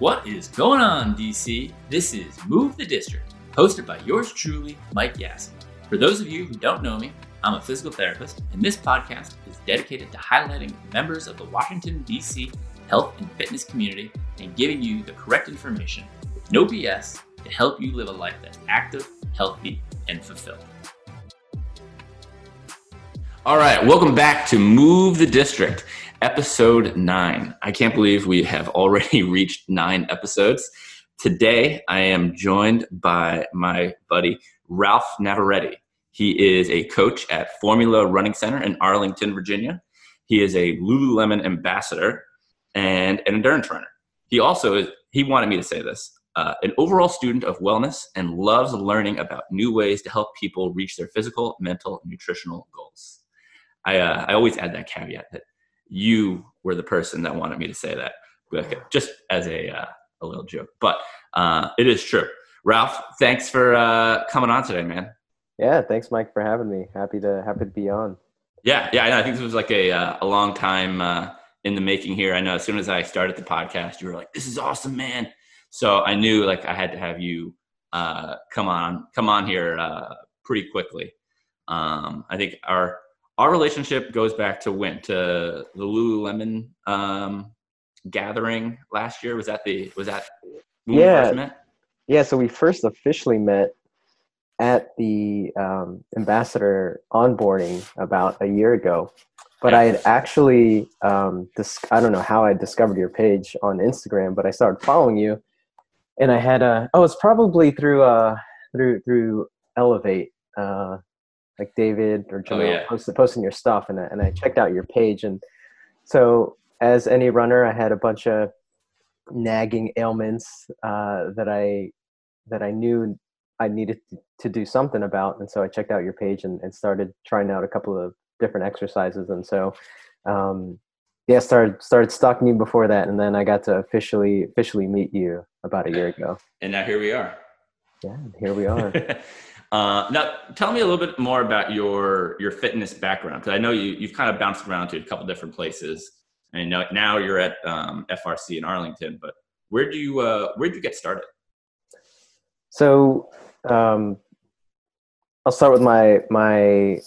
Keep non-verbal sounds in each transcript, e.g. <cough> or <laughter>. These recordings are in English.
What is going on, DC? This is Move the District, hosted by yours truly, Mike Yassin. For those of you who don't know me, I'm a physical therapist, and this podcast is dedicated to highlighting members of the Washington, D.C. health and fitness community and giving you the correct information with no BS to help you live a life that's active, healthy, and fulfilled. All right, welcome back to Move the District, episode nine. I can't believe we have already <laughs> reached nine episodes. Today, I am joined by my buddy Ralph Navarrete. He is a coach at Formula Running Center in Arlington, Virginia. He is a Lululemon ambassador and an endurance runner. He also is, he wanted me to say this, uh, an overall student of wellness and loves learning about new ways to help people reach their physical, mental, nutritional goals. I, uh, I always add that caveat that you were the person that wanted me to say that, just as a, uh, a little joke. But uh, it is true. Ralph, thanks for uh, coming on today, man. Yeah, thanks, Mike, for having me. Happy to happy to be on. Yeah, yeah, I think this was like a uh, a long time uh, in the making here. I know as soon as I started the podcast, you were like, "This is awesome, man." So I knew like I had to have you uh, come on come on here uh, pretty quickly. Um, I think our our relationship goes back to when to the Lululemon um, gathering last year. Was that the was that yeah yeah? So we first officially met at the um, ambassador onboarding about a year ago. But I had actually, um, dis- I don't know how I discovered your page on Instagram, but I started following you, and I had a, oh, it's probably through uh through through Elevate, uh, like David or Jamal oh, yeah. posted, posting your stuff, and I, and I checked out your page, and so as any runner, I had a bunch of nagging ailments uh, that I that I knew I needed to do something about, and so I checked out your page and, and started trying out a couple of different exercises, and so um, yeah, started started stalking you before that, and then I got to officially officially meet you about a year ago. And now here we are. Yeah, here we are. <laughs> uh, now, tell me a little bit more about your your fitness background, because I know you you've kind of bounced around to a couple different places, and now now you're at um, FRC in Arlington. But where do you uh, where did you get started? So um, I'll start with my my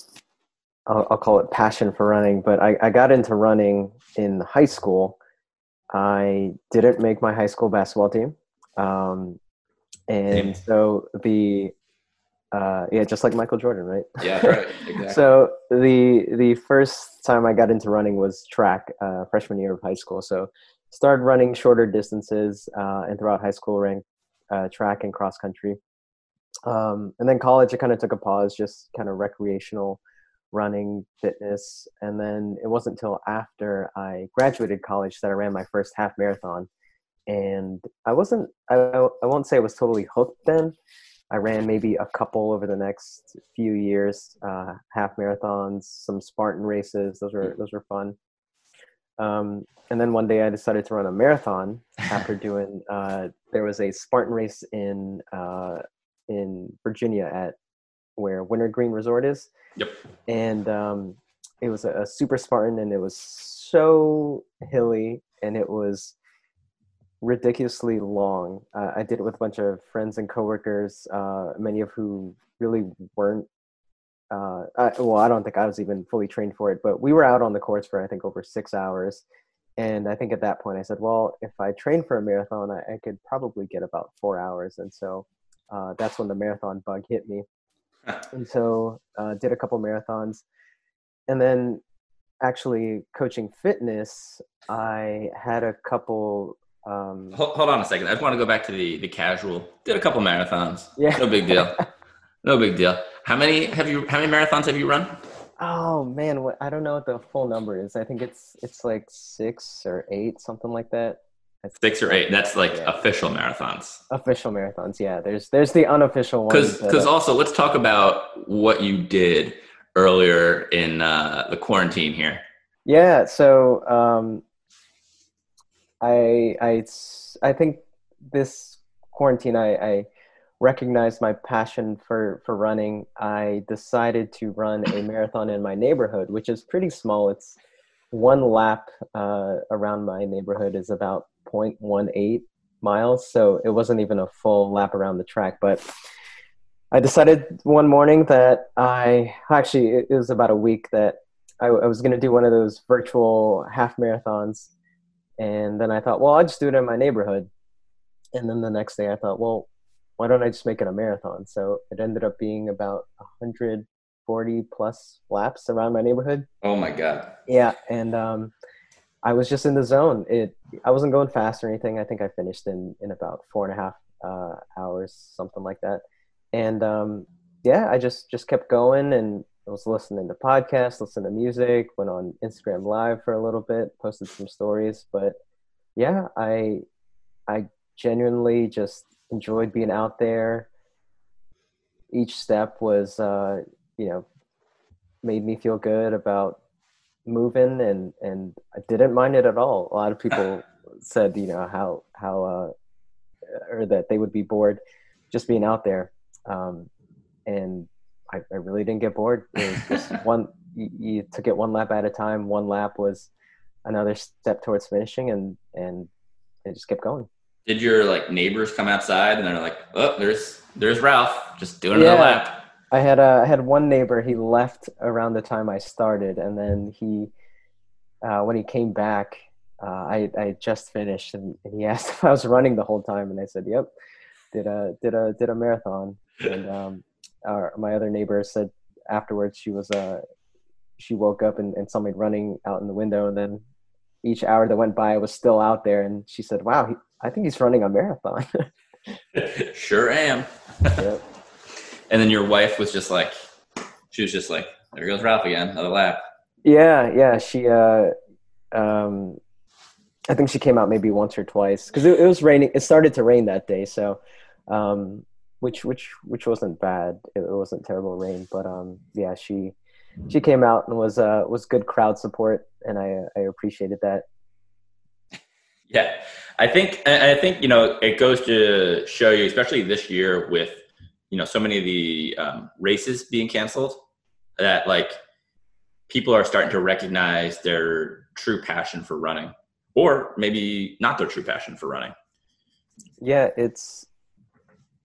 I'll, I'll, call it passion for running. But I, I got into running in high school. I didn't make my high school basketball team, um, and so the uh, yeah, just like Michael Jordan, right? Yeah, right. <laughs> Exactly. so the the first time I got into running was track, uh, freshman year of high school. So started running shorter distances, uh, and throughout high school ran uh, track and cross country. Um, and then college, I kind of took a pause, just kind of recreational running, fitness. And then it wasn't until after I graduated college that I ran my first half marathon. And I wasn't, I, I won't say I was totally hooked then. I ran maybe a couple over the next few years, uh, half marathons, some Spartan races. Those were those were fun. Um, and then one day I decided to run a marathon <laughs> after doing. Uh, there was a Spartan race in uh, in Virginia at where Wintergreen Resort is. Yep. And um, it was a, a, super Spartan, and it was so hilly, and it was ridiculously long. Uh, I did it with a bunch of friends and coworkers, uh, many of who really weren't. Uh, I, well, I don't think I was even fully trained for it, but we were out on the course for I think over six hours. And I think at that point I said, well, if I train for a marathon, I, I could probably get about four hours. And so uh, that's when the marathon bug hit me. <laughs> and so uh, did a couple marathons, and then actually coaching fitness, I had a couple. Um, hold, hold, on a second. I just want to go back to the the casual. Did a couple marathons. Yeah. No big deal. no big deal. How many have you? How many marathons have you run? Oh man, what, I don't know what the full number is. I think it's it's like six or eight, something like that. Six or eight. That's like yeah. official marathons. Official marathons, yeah. There's there's the unofficial ones. Because also let's talk about what you did earlier in uh, the quarantine here. Yeah. So um, I I I think this quarantine I, I recognized my passion for for running. I decided to run a marathon in my neighborhood, which is pretty small. It's one lap uh, around my neighborhood is about 0.18 miles, so it wasn't even a full lap around the track. But I decided one morning that I actually it was about a week that I, I was going to do one of those virtual half marathons, and then I thought, well, I'll just do it in my neighborhood. And then the next day, I thought, well, why don't I just make it a marathon? So it ended up being about 140 plus laps around my neighborhood. Oh my god! Yeah, and um, I was just in the zone. It I wasn't going fast or anything. I think I finished in in about four and a half uh, hours, something like that. And um, yeah, I just just kept going and I was listening to podcasts, listening to music, went on Instagram Live for a little bit, posted some stories. But yeah, I I genuinely just enjoyed being out there. Each step was, uh, you know, made me feel good about moving, and and I didn't mind it at all. A lot of people <laughs> said, you know, how how uh, or that they would be bored just being out there, um, and I, I really didn't get bored. It was <laughs> just one. You, you took it one lap at a time. One lap was another step towards finishing, and and it just kept going. Did your like neighbors come outside and they're like, "Oh, there's there's Ralph, just doing yeah. another lap." I had uh, I had one neighbor. He left around the time I started, and then he, uh, when he came back, uh, I I just finished, and, and, he <laughs> asked if I was running the whole time, and I said, "Yep, did a did a did a marathon." And um, our, my other neighbor said afterwards she was uh she woke up and, and saw me running out in the window. And then each hour that went by I was still out there. And she said wow he, i think he's running a marathon. <laughs> Sure am. Yep. <laughs> and then your wife was just like she was just like there goes ralph again another lap. Yeah yeah she uh um i think she came out maybe once or twice because it, it was raining it started to rain that day. So um which which which wasn't bad. It, wasn't terrible rain, but um, yeah, she she came out and was uh was good crowd support, and I I appreciated that. <laughs> Yeah, I think I think you know it goes to show you, especially this year with you know so many of the um, races being canceled, that like people are starting to recognize their true passion for running, or maybe not their true passion for running. Yeah, it's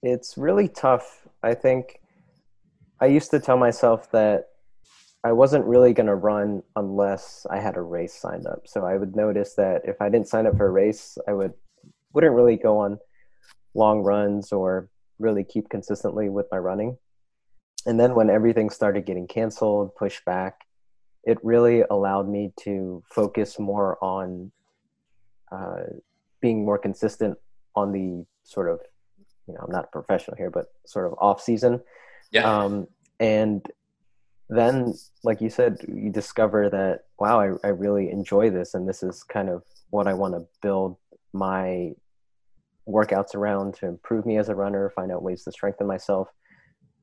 it's really tough. I think I used to tell myself that I wasn't really going to run unless I had a race signed up. So I would notice that if I didn't sign up for a race, I would wouldn't really go on long runs or really keep consistently with my running. And then when everything started getting canceled, pushed back, it really allowed me to focus more on uh, being more consistent on the sort of you know, I'm not a professional here, but sort of off season. Yeah. Um, and then, like you said, you discover that, wow, I, I really enjoy this. And this is kind of what I want to build my workouts around to improve me as a runner, find out ways to strengthen myself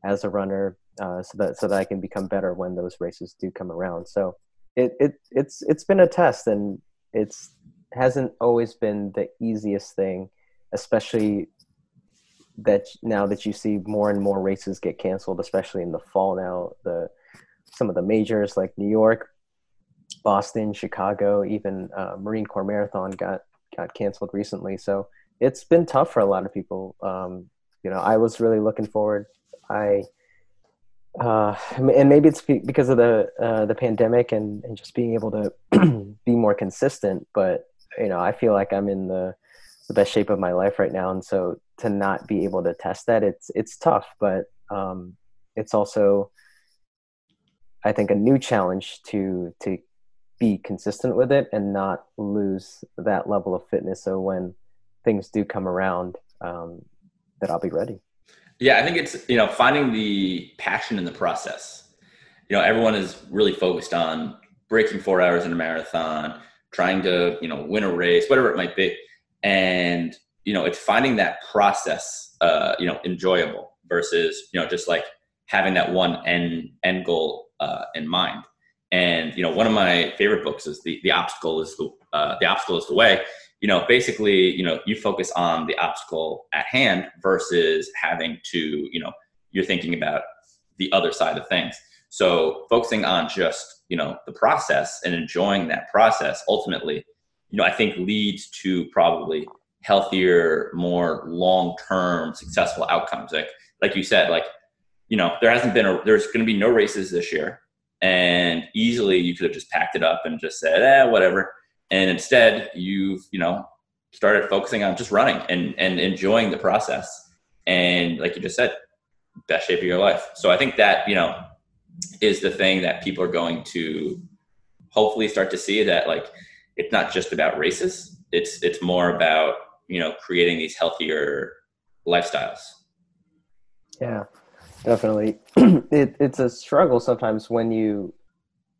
as a runner, uh, so that, so that I can become better when those races do come around. So it, it, it's, it's been a test and it's hasn't always been the easiest thing, especially that now that you see more and more races get canceled, especially in the fall now, the some of the majors like New York, Boston, Chicago, even uh, Marine Corps Marathon got got canceled recently. So it's been tough for a lot of people. Um, you know, I was really looking forward. I uh, and maybe it's because of the uh, the pandemic and, and just being able to <clears throat> be more consistent. But you know, I feel like I'm in the the best shape of my life right now, and so to not be able to test that it's it's tough but um, it's also i think a new challenge to to be consistent with it and not lose that level of fitness. So when things do come around um, that i'll be ready. Yeah i think it's you know finding the passion in the process. You know everyone is really focused on breaking four hours in a marathon trying to you know win a race whatever it might be and you know it's finding that process uh, you know enjoyable versus you know just like having that one end end goal uh, in mind. And you know one of my favorite books is the the obstacle is the uh, the obstacle is the way. You know basically you know you focus on the obstacle at hand versus having to you know you're thinking about the other side of things. So focusing on just you know the process and enjoying that process ultimately you know i think leads to probably healthier, more long-term successful outcomes. Like like you said, like you know, there hasn't been a there's going to be no races this year, and easily you could have just packed it up and just said, eh, whatever. And instead, you've you know started focusing on just running and and enjoying the process. And like you just said, best shape of your life. So I think that you know is the thing that people are going to hopefully start to see that like it's not just about races. It's it's more about you know creating these healthier lifestyles. Yeah, definitely. <clears throat> it, it's a struggle sometimes when you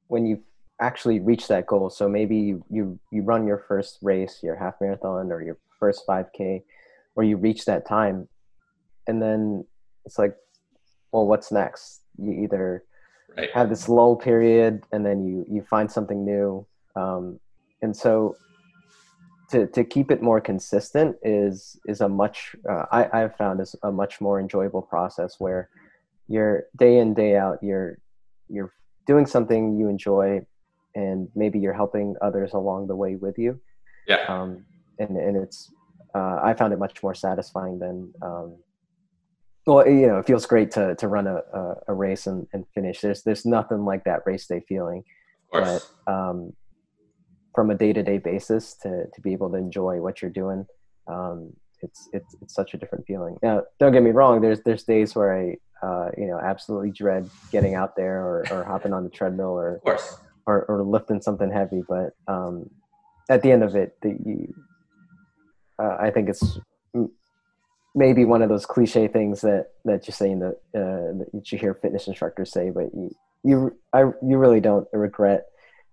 when you actually reach that goal. So maybe you, you you run your first race, your half marathon or your first 5k or you reach that time and then it's like well what's next? You either right. have this lull period and then you you find something new um, and so to to keep it more consistent is is a much uh, I I've found is a much more enjoyable process where you're day in day out you're you're doing something you enjoy and maybe you're helping others along the way with you. Yeah. Um, and and it's uh, I found it much more satisfying than um, well you know it feels great to to run a, a, a, race and, and finish. There's there's nothing like that race day feeling. But um, from a day-to-day basis to to be able to enjoy what you're doing. Um, it's it's it's such a different feeling. Now don't get me wrong there's there's days where i uh, you know absolutely dread getting out there or, or hopping on the treadmill or, or or lifting something heavy but um, at the end of it the, you, uh, i think it's maybe one of those cliche things that that you say in the uh, that you hear fitness instructors say but you you I, you really don't regret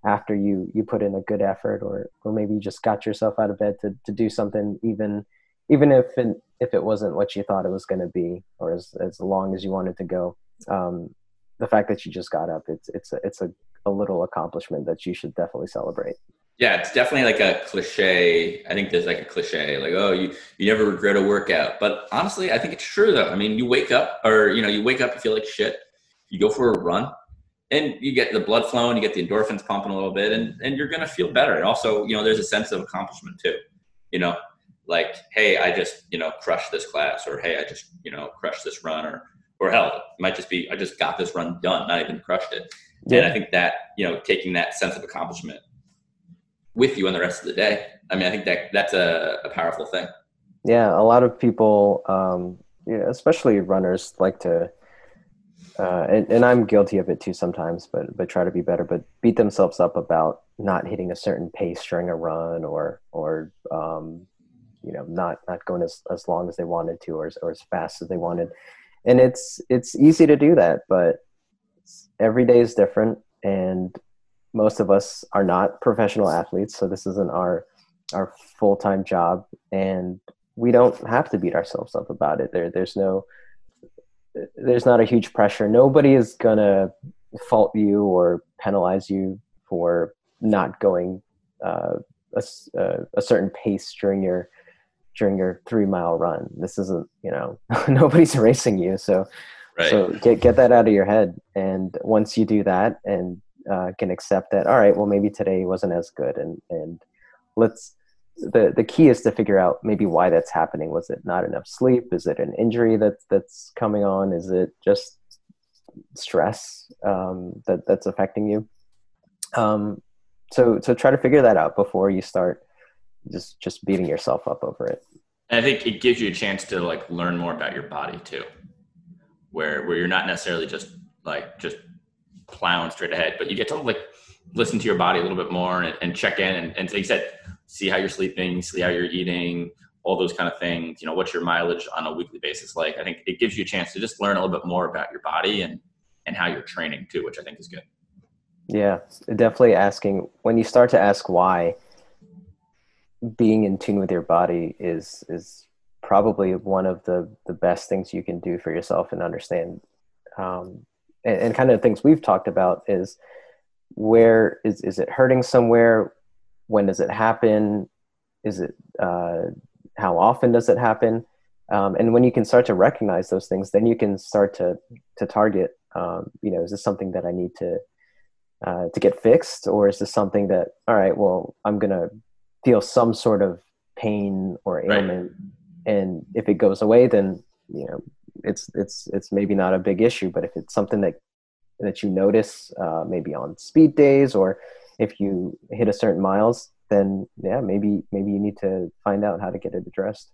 after you you put in a good effort or or maybe you just got yourself out of bed to, to do something even even if it, if it wasn't what you thought it was going to be or as as long as you wanted to go. Um, the fact that you just got up it's it's a, it's a, a little accomplishment that you should definitely celebrate. Yeah it's definitely like a cliche. I think there's like a cliche like oh you you never regret a workout. But honestly i think it's true though. I mean you wake up or you know you wake up you feel like shit. You go for a run and you get the blood flowing, you get the endorphins pumping a little bit, and and you're gonna feel better. And also, you know, there's a sense of accomplishment too. You know, like hey, I just you know crushed this class, or hey, I just you know crushed this run, or or hell, it might just be I just got this run done, not even crushed it. Yeah. And I think that you know taking that sense of accomplishment with you on the rest of the day. I mean, I think that that's a, a powerful thing. Yeah, a lot of people, um, yeah, especially runners, like to uh, and, and I'm guilty of it too sometimes, but but try to be better. But beat themselves up about not hitting a certain pace during a run, or or um, you know not not going as, as long as they wanted to, or or as fast as they wanted. And it's it's easy to do that, but every day is different, and most of us are not professional athletes, so this isn't our our full time job, and we don't have to beat ourselves up about it. There there's no there's not a huge pressure. Nobody is gonna fault you or penalize you for not going uh, a, uh, a certain pace during your during your three mile run. This isn't you know <laughs> nobody's racing you, so right. so get get that out of your head. And once you do that and uh, can accept that, all right, well maybe today wasn't as good, and and let's the the key is to figure out maybe why that's happening. Was it not enough sleep? Is it an injury that's that's coming on? Is it just stress um, that that's affecting you? Um, so so try to figure that out before you start just just beating yourself up over it. And I think it gives you a chance to like learn more about your body too, where where you're not necessarily just like just plowing straight ahead, but you get to like listen to your body a little bit more and, and check in and, and like you said, see how you're sleeping, see how you're eating, all those kind of things. You know, what's your mileage on a weekly basis like? I think it gives you a chance to just learn a little bit more about your body and and how you're training too, which I think is good. Yeah, definitely asking when you start to ask why being in tune with your body is is probably one of the the best things you can do for yourself and understand um, and, and kind of things we've talked about is where is is it hurting somewhere when does it happen is it uh, how often does it happen um, and when you can start to recognize those things then you can start to to target um, you know is this something that i need to uh, to get fixed or is this something that all right well i'm gonna feel some sort of pain or ailment, right. and if it goes away, then you know it's it's it's maybe not a big issue. But if it's something that that you notice, uh, maybe on speed days or if you hit a certain miles, then yeah, maybe maybe you need to find out how to get it addressed.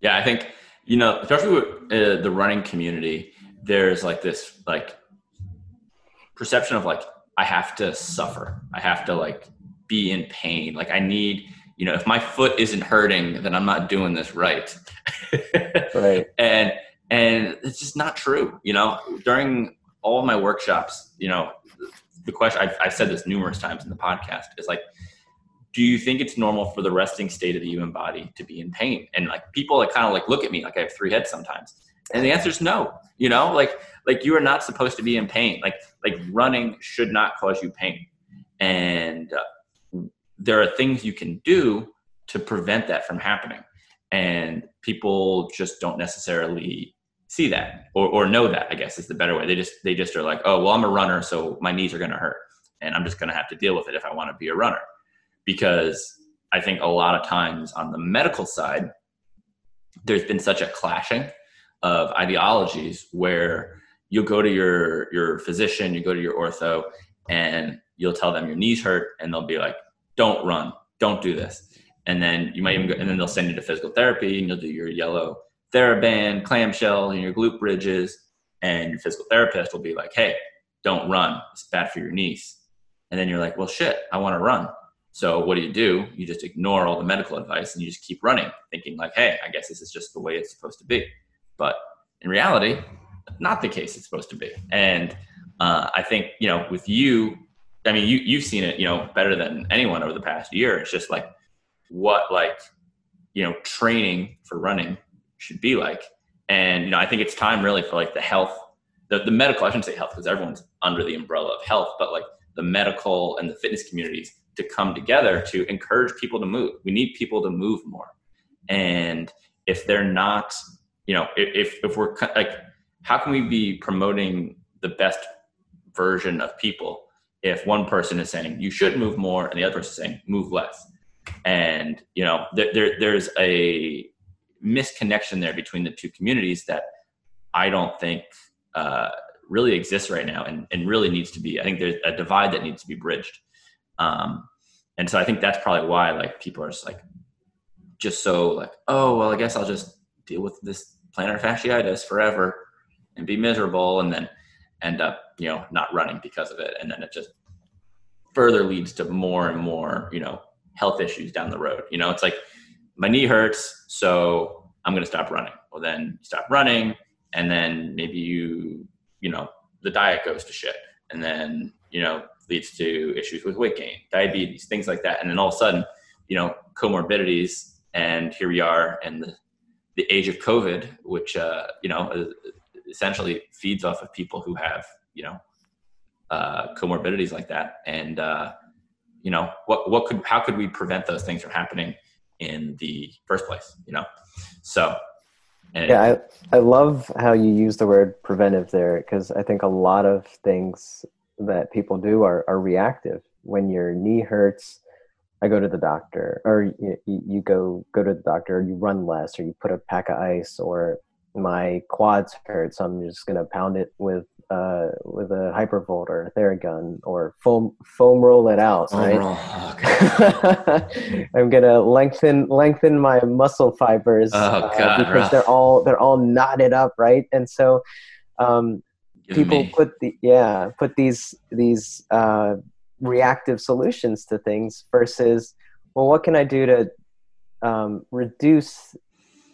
Yeah, I think you know, especially with uh, the running community, there's like this like perception of like I have to suffer. I have to like be in pain. Like I need, you know, if my foot isn't hurting, then I'm not doing this right. <laughs> right. And and it's just not true. You know, during all of my workshops, you know, the question I've, I've said this numerous times in the podcast is like, do you think it's normal for the resting state of the human body to be in pain? And like people like kind of like look at me like I have three heads sometimes. And the answer is no. You know, like like you are not supposed to be in pain. Like like running should not cause you pain. And uh, there are things you can do to prevent that from happening. And people just don't necessarily see that or, or know that, I guess is the better way. They just they just are like, oh well I'm a runner, so my knees are gonna hurt. And I'm just gonna have to deal with it if I want to be a runner because I think a lot of times on the medical side, there's been such a clashing of ideologies where you'll go to your your physician, you go to your ortho, and you'll tell them your knees hurt, and they'll be like, "Don't run, don't do this," and then you might even go, and then they'll send you to physical therapy, and you'll do your yellow TheraBand, clamshell, and your glute bridges, and your physical therapist will be like, "Hey, don't run; it's bad for your knees." And then you're like, "Well, shit, I want to run." So what do you do? You just ignore all the medical advice and you just keep running, thinking like, hey, I guess this is just the way it's supposed to be. But in reality, not the case it's supposed to be. And uh, I think, you know, with you, I mean, you, you've seen it, you know, better than anyone over the past year. It's just like what like, you know, training for running should be like. And, you know, I think it's time really for like the health, the, the medical, I shouldn't say health because everyone's under the umbrella of health, but like the medical and the fitness communities to come together to encourage people to move. We need people to move more. And if they're not, you know, if if we're like, how can we be promoting the best version of people if one person is saying you should move more and the other person is saying move less? And you know, there, there there's a misconnection there between the two communities that I don't think uh, really exists right now and, and really needs to be. I think there's a divide that needs to be bridged. Um, and so I think that's probably why like people are just like just so like, oh well, I guess I'll just deal with this plantar fasciitis forever and be miserable, and then end up you know not running because of it, and then it just further leads to more and more you know health issues down the road. You know, it's like my knee hurts, so I'm going to stop running. Well, then stop running, and then maybe you you know the diet goes to shit, and then you know leads to issues with weight gain, diabetes, things like that. And then all of a sudden, you know, comorbidities, and here we are in the, the age of COVID, which, uh, you know, essentially feeds off of people who have, you know, uh, comorbidities like that. And, uh, you know, what, what could, how could we prevent those things from happening in the first place, you know? So, yeah, I, I love how you use the word preventive there because I think a lot of things that people do are, are reactive. When your knee hurts, I go to the doctor, or you, you go go to the doctor, or you run less, or you put a pack of ice, or my quads hurt, so I'm just gonna pound it with uh, with a hypervolt or a theragun or foam foam roll it out. Foam right? Roll. <laughs> Okay. I'm gonna lengthen lengthen my muscle fibers oh, uh, God, because they're all they're all knotted up, right? And so um, people me. put the yeah put these these uh, reactive solutions to things versus well what can i do to um, reduce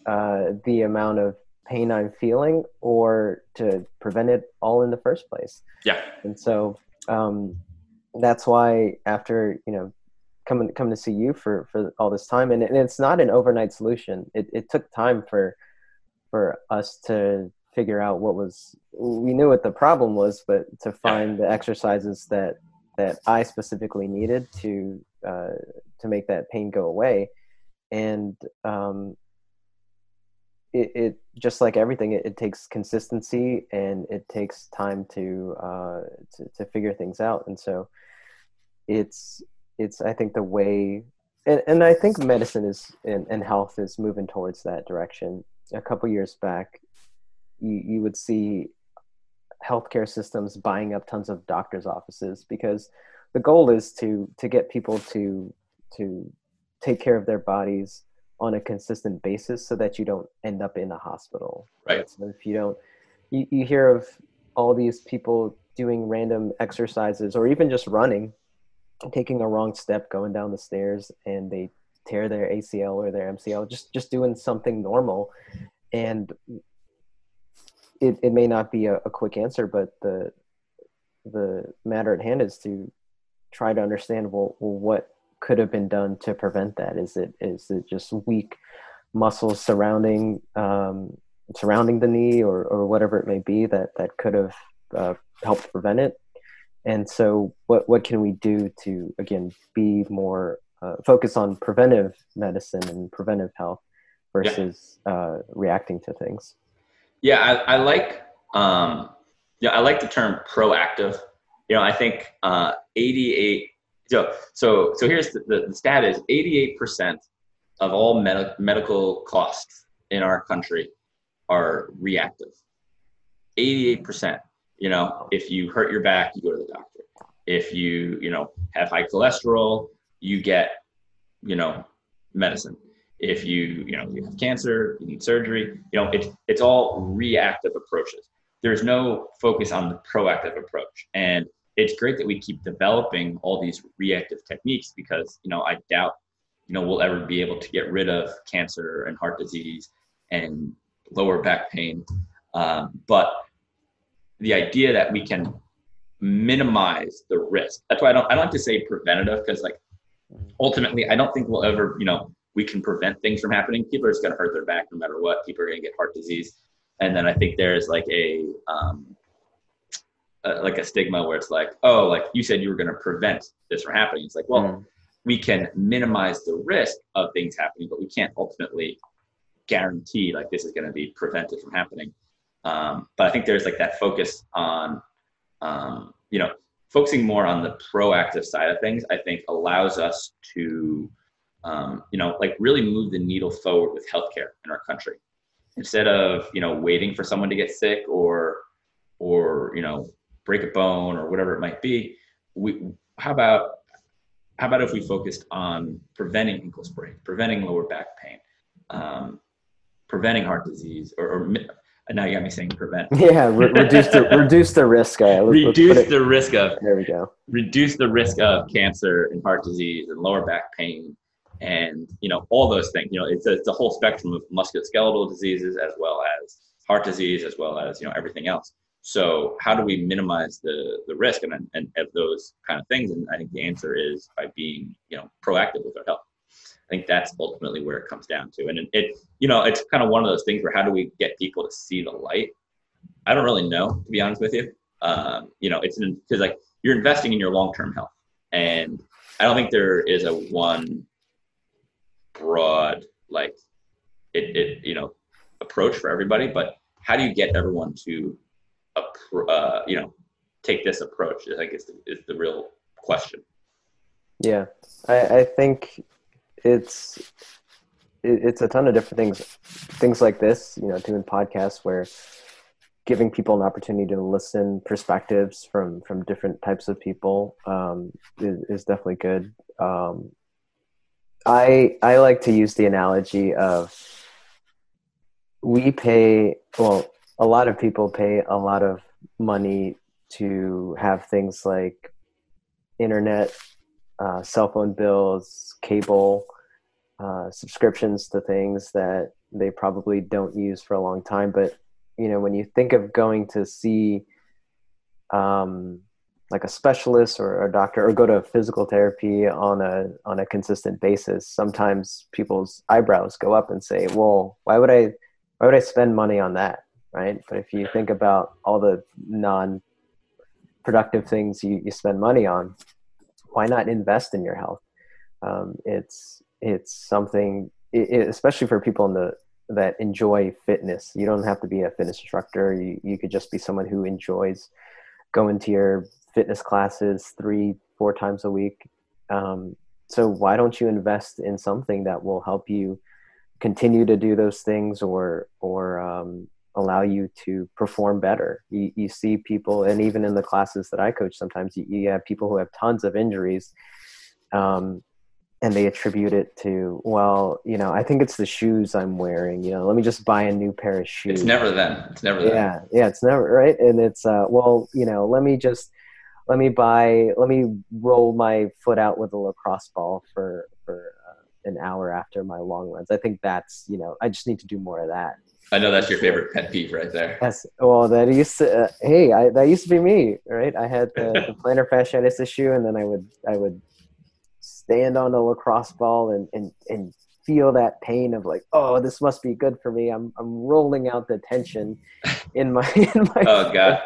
uh, the amount of pain i'm feeling or to prevent it all in the first place. Yeah. And so um, that's why after you know coming coming to see you for for all this time and, and it's not an overnight solution. It, it took time for for us to figure out what was we knew what the problem was but to find the exercises that that i specifically needed to uh, to make that pain go away. And um, it, it, just like everything it, it, takes consistency and it takes time to, uh, to to figure things out and so it's it's i think the way and, and I think medicine is and, and health is moving towards that direction. A couple years back, you, you would see healthcare systems buying up tons of doctors' offices because the goal is to to get people to to take care of their bodies on a consistent basis so that you don't end up in a hospital. Right. So if you don't, you, you hear of all these people doing random exercises or even just running, taking a wrong step going down the stairs and they tear their ACL or their MCL, just, just doing something normal. And it, it may not be a, a quick answer, but the, the matter at hand is to try to understand, well, well what could have been done to prevent that? Is it is it just weak muscles surrounding um, surrounding the knee or or whatever it may be that that could have uh, helped prevent it? And so, what what can we do to again be more uh, focus on preventive medicine and preventive health versus yeah. uh, reacting to things? Yeah, I, I like um, yeah I like the term proactive. You know, I think uh, 88 so, so, so here's the, the, stat is 88% of all med- medical costs in our country are reactive. 88%. You know, if you hurt your back, you go to the doctor. If you, you know, have high cholesterol, you get, you know, medicine. If you, you know, you have cancer, you need surgery, you know, it's, it's all reactive approaches. There's no focus on the proactive approach. And it's great that we keep developing all these reactive techniques because you know I doubt you know we'll ever be able to get rid of cancer and heart disease and lower back pain, um, but the idea that we can minimize the risk. That's why I don't I don't like to say preventative because like ultimately I don't think we'll ever you know we can prevent things from happening. People are just going to hurt their back no matter what. People are going to get heart disease, and then I think there's like a um, uh, like a stigma where it's like, oh, like you said you were going to prevent this from happening. It's like, well, mm. we can minimize the risk of things happening, but we can't ultimately guarantee like this is going to be prevented from happening. Um, but I think there's like that focus on, um, you know, focusing more on the proactive side of things. I think allows us to, um, you know, like really move the needle forward with healthcare in our country instead of you know waiting for someone to get sick or or you know break a bone or whatever it might be, we how about how about if we focused on preventing ankle sprain, preventing lower back pain, um, preventing heart disease, or, or now you got me saying prevent. <laughs> Yeah, re- reduce the <laughs> reduce the risk. Uh, let's, reduce let's the risk of. There we go. Reduce the risk of cancer and heart disease and lower back pain, and you know all those things. You know, it's a, it's a whole spectrum of musculoskeletal diseases as well as heart disease, as well as you know everything else. So how do we minimize the the risk and, and of those kind of things? And I think the answer is by being you know proactive with our health. I think that's ultimately where it comes down to. And it, you know, it's kind of one of those things where how do we get people to see the light? I don't really know, to be honest with you. Um, you know, it's because like you're investing in your long term health, and I don't think there is a one broad like it, it you know approach for everybody. But how do you get everyone to uh, you know, take this approach? I think is the, is the real question. Yeah, I, I think it's it, it's a ton of different things, things like this. You know, doing podcasts where giving people an opportunity to listen perspectives from from different types of people um, is, is definitely good. Um, I I like to use the analogy of we pay well a lot of people pay a lot of money to have things like internet, uh, cell phone bills, cable, uh, subscriptions to things that they probably don't use for a long time. But you know, when you think of going to see um, like a specialist or a doctor, or go to physical therapy on a on a consistent basis, sometimes people's eyebrows go up and say, "Well, why would I? Why would I spend money on that?" Right? But if you think about all the non productive things you, you spend money on, why not invest in your health? Um, it's it's something, it, especially for people in the that enjoy fitness. You don't have to be a fitness instructor. You you could just be someone who enjoys going to your fitness classes three four times a week. Um, so why don't you invest in something that will help you continue to do those things or or um, allow you to perform better. You, you see people and even in the classes that i coach sometimes you, you have people who have tons of injuries um, and they attribute it to well you know i think it's the shoes i'm wearing you know let me just buy a new pair of shoes. It's never them. It's never them. Yeah yeah it's never right? And it's uh well you know let me just let me buy let me roll my foot out with a lacrosse ball for for uh, an hour after my long runs. I think that's you know i just need to do more of that I know that's your favorite pet peeve right there. Yes. Well, that used to. Uh, hey, I, that used to be me, right? I had the, the <laughs> plantar fasciitis issue, and then I would I would stand on a lacrosse ball and, and, and feel that pain of like, oh, this must be good for me. I'm I'm rolling out the tension <laughs> in my in my oh god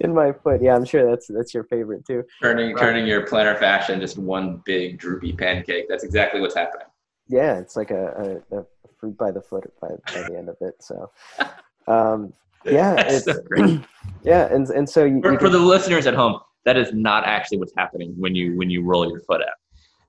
in my foot. Yeah, I'm sure that's that's your favorite too. Turning turning your plantar fascia into just one big droopy pancake. That's exactly what's happening. Yeah, it's like a, a, a fruit by the foot by, by the end of it. So. <laughs> Um, yeah, it's so <clears throat> yeah, and and so you, for, you for the listeners at home, that is not actually what's happening when you when you roll your foot out.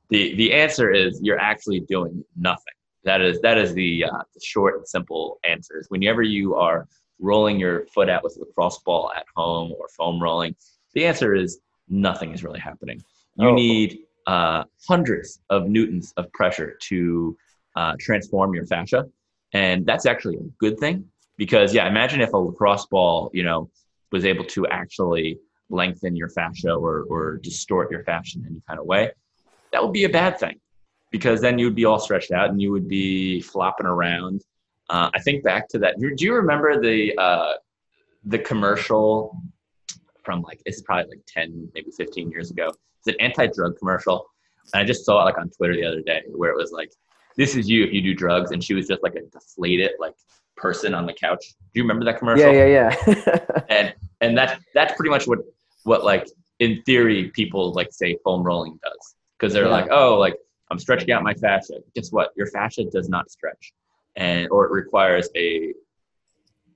The the answer is you're actually doing nothing. That is that is the, uh, the short and simple answer. Is whenever you are rolling your foot out with a lacrosse ball at home or foam rolling, the answer is nothing is really happening. You oh. need uh, hundreds of newtons of pressure to uh, transform your fascia, and that's actually a good thing because yeah, imagine if a lacrosse ball, you know, was able to actually lengthen your fascia or, or distort your fascia in any kind of way, that would be a bad thing because then you would be all stretched out and you would be flopping around. Uh, I think back to that. Do you remember the uh, the commercial from like it's probably like ten, maybe fifteen years ago? It's an anti-drug commercial, and I just saw it like on Twitter the other day where it was like, "This is you if you do drugs," and she was just like a deflated like person on the couch. Do you remember that commercial? Yeah, yeah, yeah. <laughs> and and that's that's pretty much what what like in theory people like say foam rolling does because they're yeah. like oh like i'm stretching out my fascia guess what your fascia does not stretch and or it requires a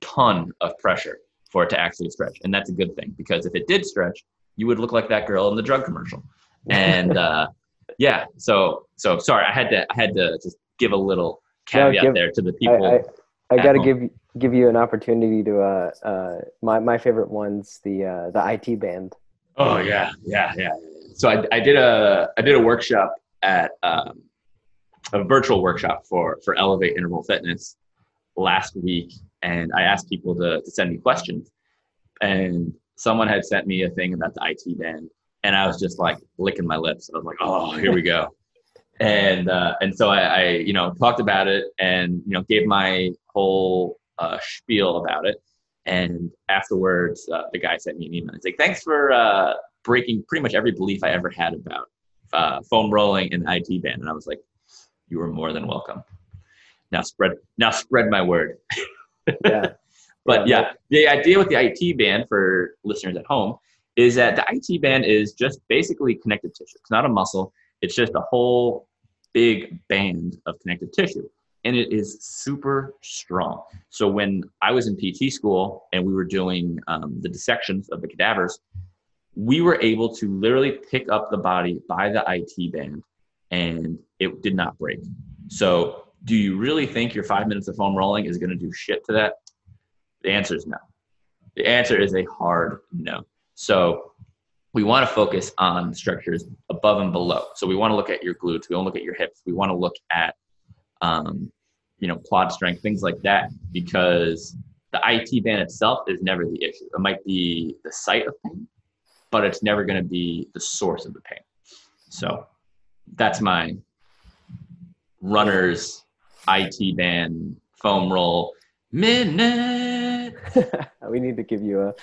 ton of pressure for it to actually stretch and that's a good thing because if it did stretch you would look like that girl in the drug commercial and <laughs> uh, yeah so so sorry i had to i had to just give a little caveat no, give, there to the people I, I, I got to give give you an opportunity to uh, uh, my my favorite one's the uh, the IT band. Oh yeah, yeah, yeah. So I, I did a I did a workshop at um, a virtual workshop for for Elevate Interval Fitness last week, and I asked people to, to send me questions, and someone had sent me a thing about the IT band, and I was just like licking my lips. I was like, oh, here we go. <laughs> and uh, and so I, I, you know talked about it and you know gave my whole uh, spiel about it. And afterwards, uh, the guy sent me an email. He's like, "Thanks for uh, breaking pretty much every belief I ever had about uh, foam rolling and IT band." And I was like, "You are more than welcome." Now spread now spread my word. yeah. <laughs> but yeah, yeah, the idea with the IT band for listeners at home is that the IT band is just basically connective tissue. It's not a muscle. It's just a whole big band of connective tissue and it is super strong. So when I was in PT school and we were doing um, the dissections of the cadavers, we were able to literally pick up the body by the IT band and it did not break. So do you really think your five minutes of foam rolling is going to do shit to that? The answer is no. The answer is a hard no. So we want to focus on structures above and below. So we want to look at your glutes. We want to look at your hips. We want to look at um, you know, quad strength, things like that, because the IT band itself is never the issue. It might be the site of pain, but it's never going to be the source of the pain. So that's my runner's IT band foam roll minute. <laughs> we need to give you a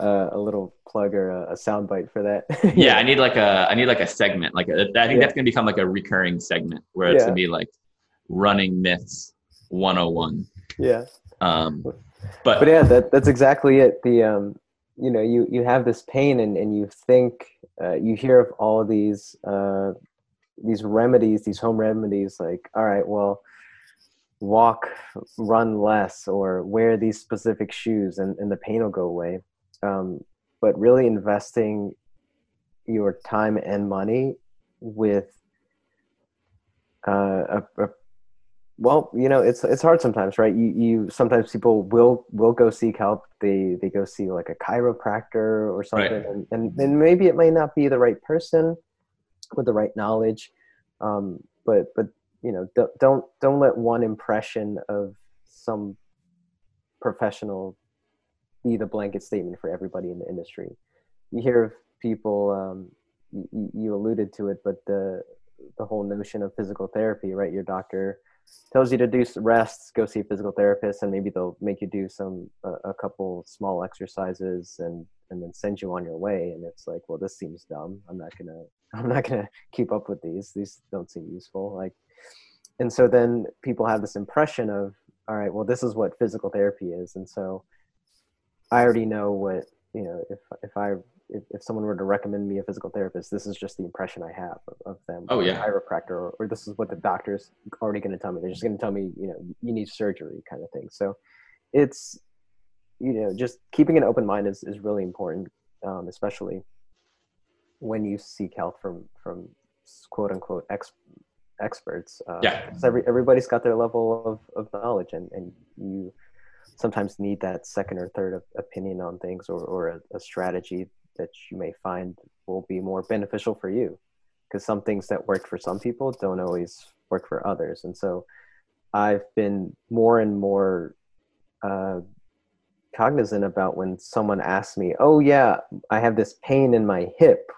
a, a little plug or a, a sound bite for that. <laughs> yeah, I need like a I need like a segment. Like a, I think yeah. that's gonna become like a recurring segment where it's yeah. gonna be like running myths 101 yeah um but but yeah that that's exactly it the um you know you you have this pain and and you think uh, you hear of all of these uh these remedies these home remedies like all right well walk run less or wear these specific shoes and, and the pain will go away um, but really investing your time and money with uh, a, a, well, you know, it's it's hard sometimes, right? You you sometimes people will will go seek help. They they go see like a chiropractor or something, right. and, and and maybe it may not be the right person with the right knowledge, um, but but you know, don't don't don't let one impression of some professional be the blanket statement for everybody in the industry. You hear of people, um, you, you alluded to it, but the the whole notion of physical therapy, right? Your doctor tells you to do rests, go see a physical therapist, and maybe they'll make you do some a, a couple small exercises and and then send you on your way. And it's like, well, this seems dumb. I'm not gonna <laughs> I'm not gonna keep up with these. These don't seem useful. Like, and so then people have this impression of, all right, well, this is what physical therapy is, and so I already know what you know if if I if, if someone were to recommend me a physical therapist, this is just the impression I have of, of them. Oh yeah, chiropractor, or, or this is what the doctor's already going to tell me. They're just going to tell me, you know, you need surgery, kind of thing. So, it's you know, just keeping an open mind is is really important, um, especially when you seek help from from quote unquote ex, experts. Uh, yeah, every everybody's got their level of of knowledge, and and you sometimes need that second or third opinion on things or, or a, a strategy that you may find will be more beneficial for you because some things that work for some people don't always work for others and so i've been more and more uh, cognizant about when someone asks me oh yeah i have this pain in my hip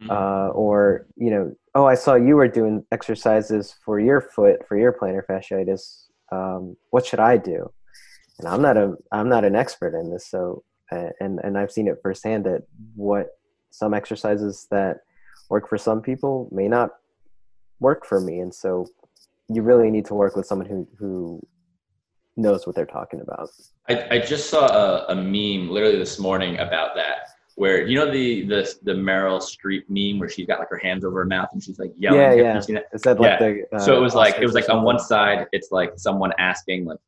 mm-hmm. uh, or you know oh i saw you were doing exercises for your foot for your plantar fasciitis. Um, what should i do? And i'm not a i'm not an expert in this so and and I've seen it firsthand that what some exercises that work for some people may not work for me, and so you really need to work with someone who who knows what they're talking about. I, I just saw a, a meme literally this morning about that where you know the the the Meryl Streep meme where she's got like her hands over her mouth and she's like yelling. Yeah, yeah. That? Is that like yeah. the? Uh, so it was like it was like on one side it's like someone asking like,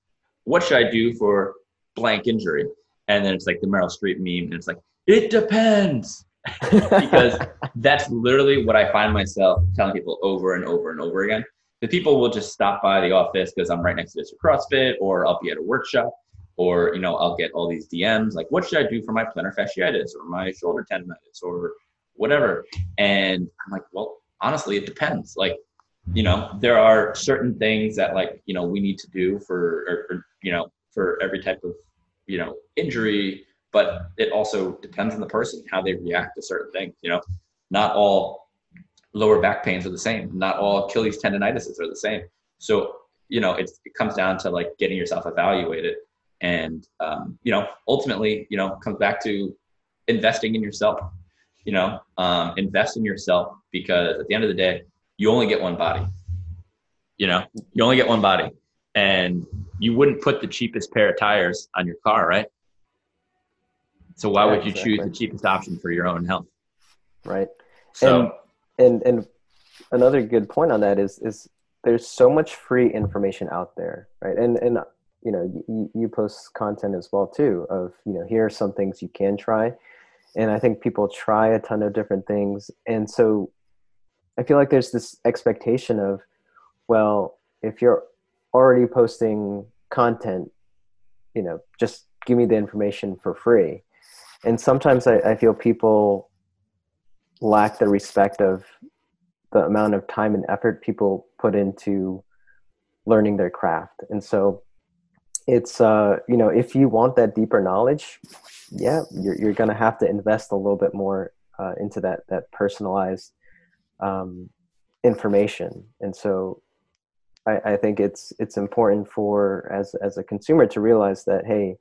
"What should I do for blank injury?" and then it's like the Meryl Streep meme, and it's like it depends <laughs> because that's literally what I find myself telling people over and over and over again. The people will just stop by the office because I'm right next to this CrossFit, or I'll be at a workshop, or you know I'll get all these DMs like, "What should I do for my plantar fasciitis or my shoulder tendonitis or whatever?" And I'm like, "Well, honestly, it depends. Like, you know, there are certain things that like you know we need to do for or, or you know for every type of you know injury but it also depends on the person how they react to certain things you know not all lower back pains are the same not all achilles tendonitis are the same so you know it comes down to like getting yourself evaluated and um, you know ultimately you know comes back to investing in yourself you know um, invest in yourself because at the end of the day you only get one body you know you only get one body and you wouldn't put the cheapest pair of tires on your car, right? So why yeah, would you exactly. choose the cheapest option for your own health? Right. So, and, and and another good point on that is is there's so much free information out there, right? And and you know you, you post content as well too of you know here are some things you can try, and I think people try a ton of different things, and so I feel like there's this expectation of well if you're already posting content, you know, just give me the information for free. And sometimes I, I feel people lack the respect of the amount of time and effort people put into learning their craft. And so it's uh, you know, if you want that deeper knowledge, yeah, you're you're gonna have to invest a little bit more uh, into that that personalized um, information. And so I, I think it's it's important for as as a consumer to realize that hey,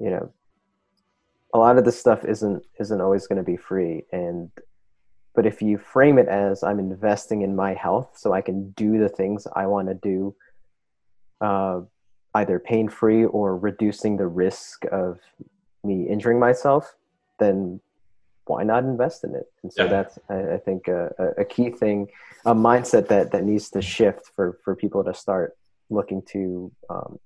you know, a lot of this stuff isn't isn't always going to be free and but if you frame it as i'm investing in my health so i can do the things i want to do uh, either pain free or reducing the risk of me injuring myself then why not invest in it? And so yeah. that's, I, I think, a, a, key thing, a mindset that that needs to shift for for people to start looking to um,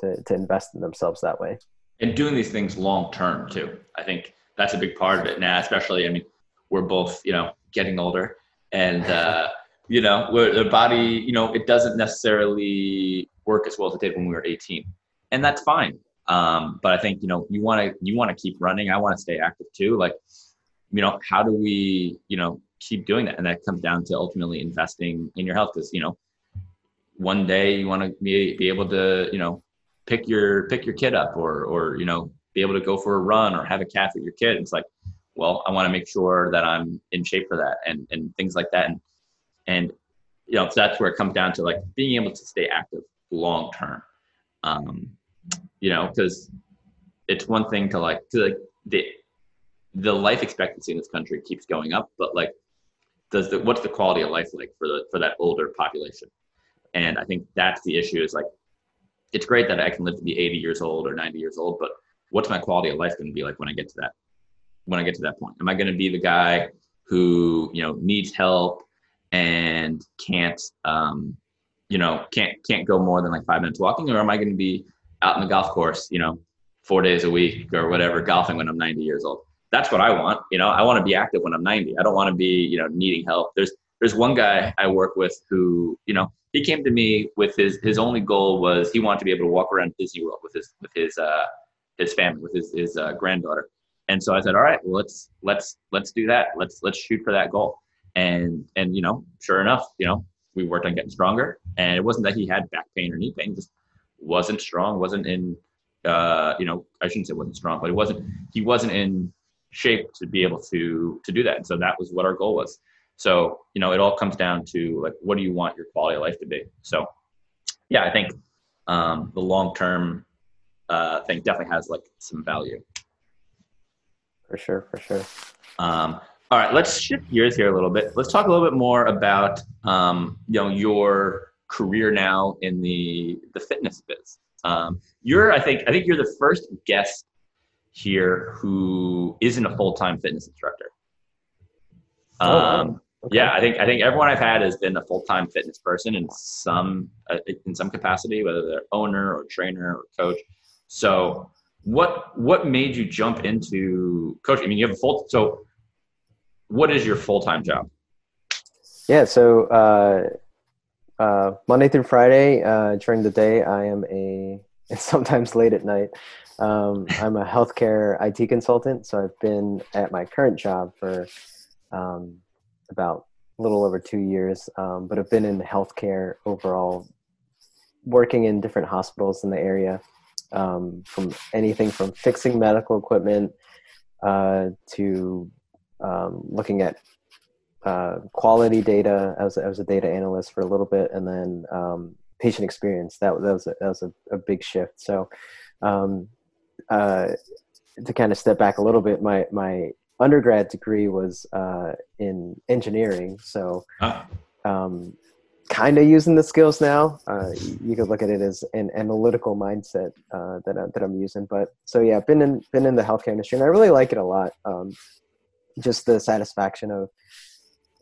to to invest in themselves that way. And doing these things long term too. I think that's a big part of it now. Especially, I mean, we're both you know getting older, and uh, you know, where the body, you know, it doesn't necessarily work as well as it did when we were 18, and that's fine. Um, but I think you know, you want to you want to keep running. I want to stay active too. Like, you know, how do we, you know, keep doing that? And that comes down to ultimately investing in your health because you know, one day you want to be be able to, you know, pick your pick your kid up or or you know, be able to go for a run or have a cat with your kid. It's like, well, I want to make sure that I'm in shape for that and and things like that. And and you know so that's where it comes down to like being able to stay active long term. Um you know because it's one thing to like to like the the life expectancy in this country keeps going up but like does the what's the quality of life like for the for that older population? And i think that's the issue is like it's great that i can live to be 80 years old or 90 years old but what's my quality of life going to be like when i get to that when i get to that point? Am i going to be the guy who you know needs help and can't um, you know can't can't go more than like five minutes walking or am i going to be out in the golf course you know four days a week or whatever golfing when i'm 90 years old? That's what i want you know? I want to be active when i'm 90 i don't want to be you know needing help. There's there's one guy i work with who you know he came to me with his his only goal was he wanted to be able to walk around disney world with his with his uh his family with his his uh, granddaughter. And so i said all right well let's let's let's do that. Let's let's shoot for that goal. And and you know sure enough you know we worked on getting stronger. And it wasn't that he had back pain or knee pain just wasn't strong wasn't in uh you know i shouldn't say wasn't strong but he wasn't he wasn't in shape to be able to to do that. And so that was what our goal was. So you know it all comes down to like what do you want your quality of life to be? So yeah i think um the long term uh thing definitely has like some value. For sure for sure. Um all right, let's shift gears here a little bit. Let's talk a little bit more about um, you know your career now in the the fitness biz. Um, you're, I think, I think you're the first guest here who isn't a full time fitness instructor. Um, oh, wow. Um, okay. Yeah, I think I think everyone I've had has been a full time fitness person in some uh, in some capacity, whether they're owner or trainer or coach. So, what what made you jump into coaching? I mean, you have a full so what is your full time job? Yeah, so uh, uh, Monday through Friday uh, during the day, I am a <laughs> sometimes late at night. Um, I'm a healthcare IT consultant, so I've been at my current job for um, about a little over two years, um, but I've been in healthcare overall, working in different hospitals in the area, um, from anything from fixing medical equipment uh, to um, looking at uh, quality data as, as a data analyst for a little bit, and then um, patient experience. That, that was, a, that was a, a big shift. So, um, uh, to kind of step back a little bit, my my undergrad degree was uh, in engineering, so ah. um, kind of using the skills now. Uh, you could look at it as an analytical mindset uh, that I, that I'm using. But so yeah, been in been in the healthcare industry, and I really like it a lot. Um, just the satisfaction of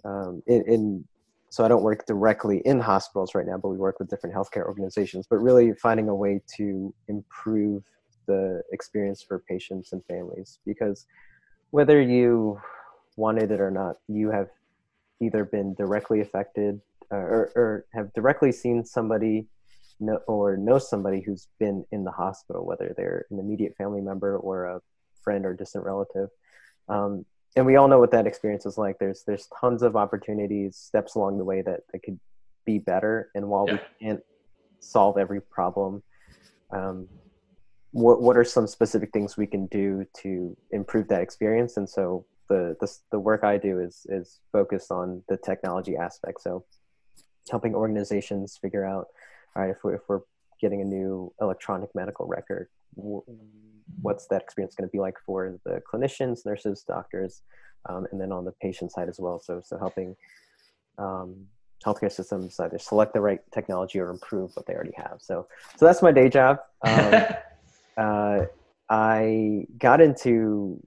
um, in, in, so I don't work directly in hospitals right now, but we work with different healthcare organizations. But really finding a way to improve the experience for patients and families, because whether you wanted it or not, you have either been directly affected uh, or, or have directly seen somebody or know somebody who's been in the hospital, whether they're an immediate family member or a friend or distant relative. Um, and we all know what that experience is like. There's there's tons of opportunities, steps along the way that, that could be better. And while yeah. we can't solve every problem, um, what what are some specific things we can do to improve that experience? And so the the, the work I do is is focused on the technology aspect. So helping organizations figure out, all right, if we're, if we're getting a new electronic medical record, what's that experience going to be like for the clinicians, nurses, doctors, um, and then on the patient side as well. So, so helping um, healthcare systems either select the right technology or improve what they already have. So, so that's my day job. Um, <laughs> uh, I got into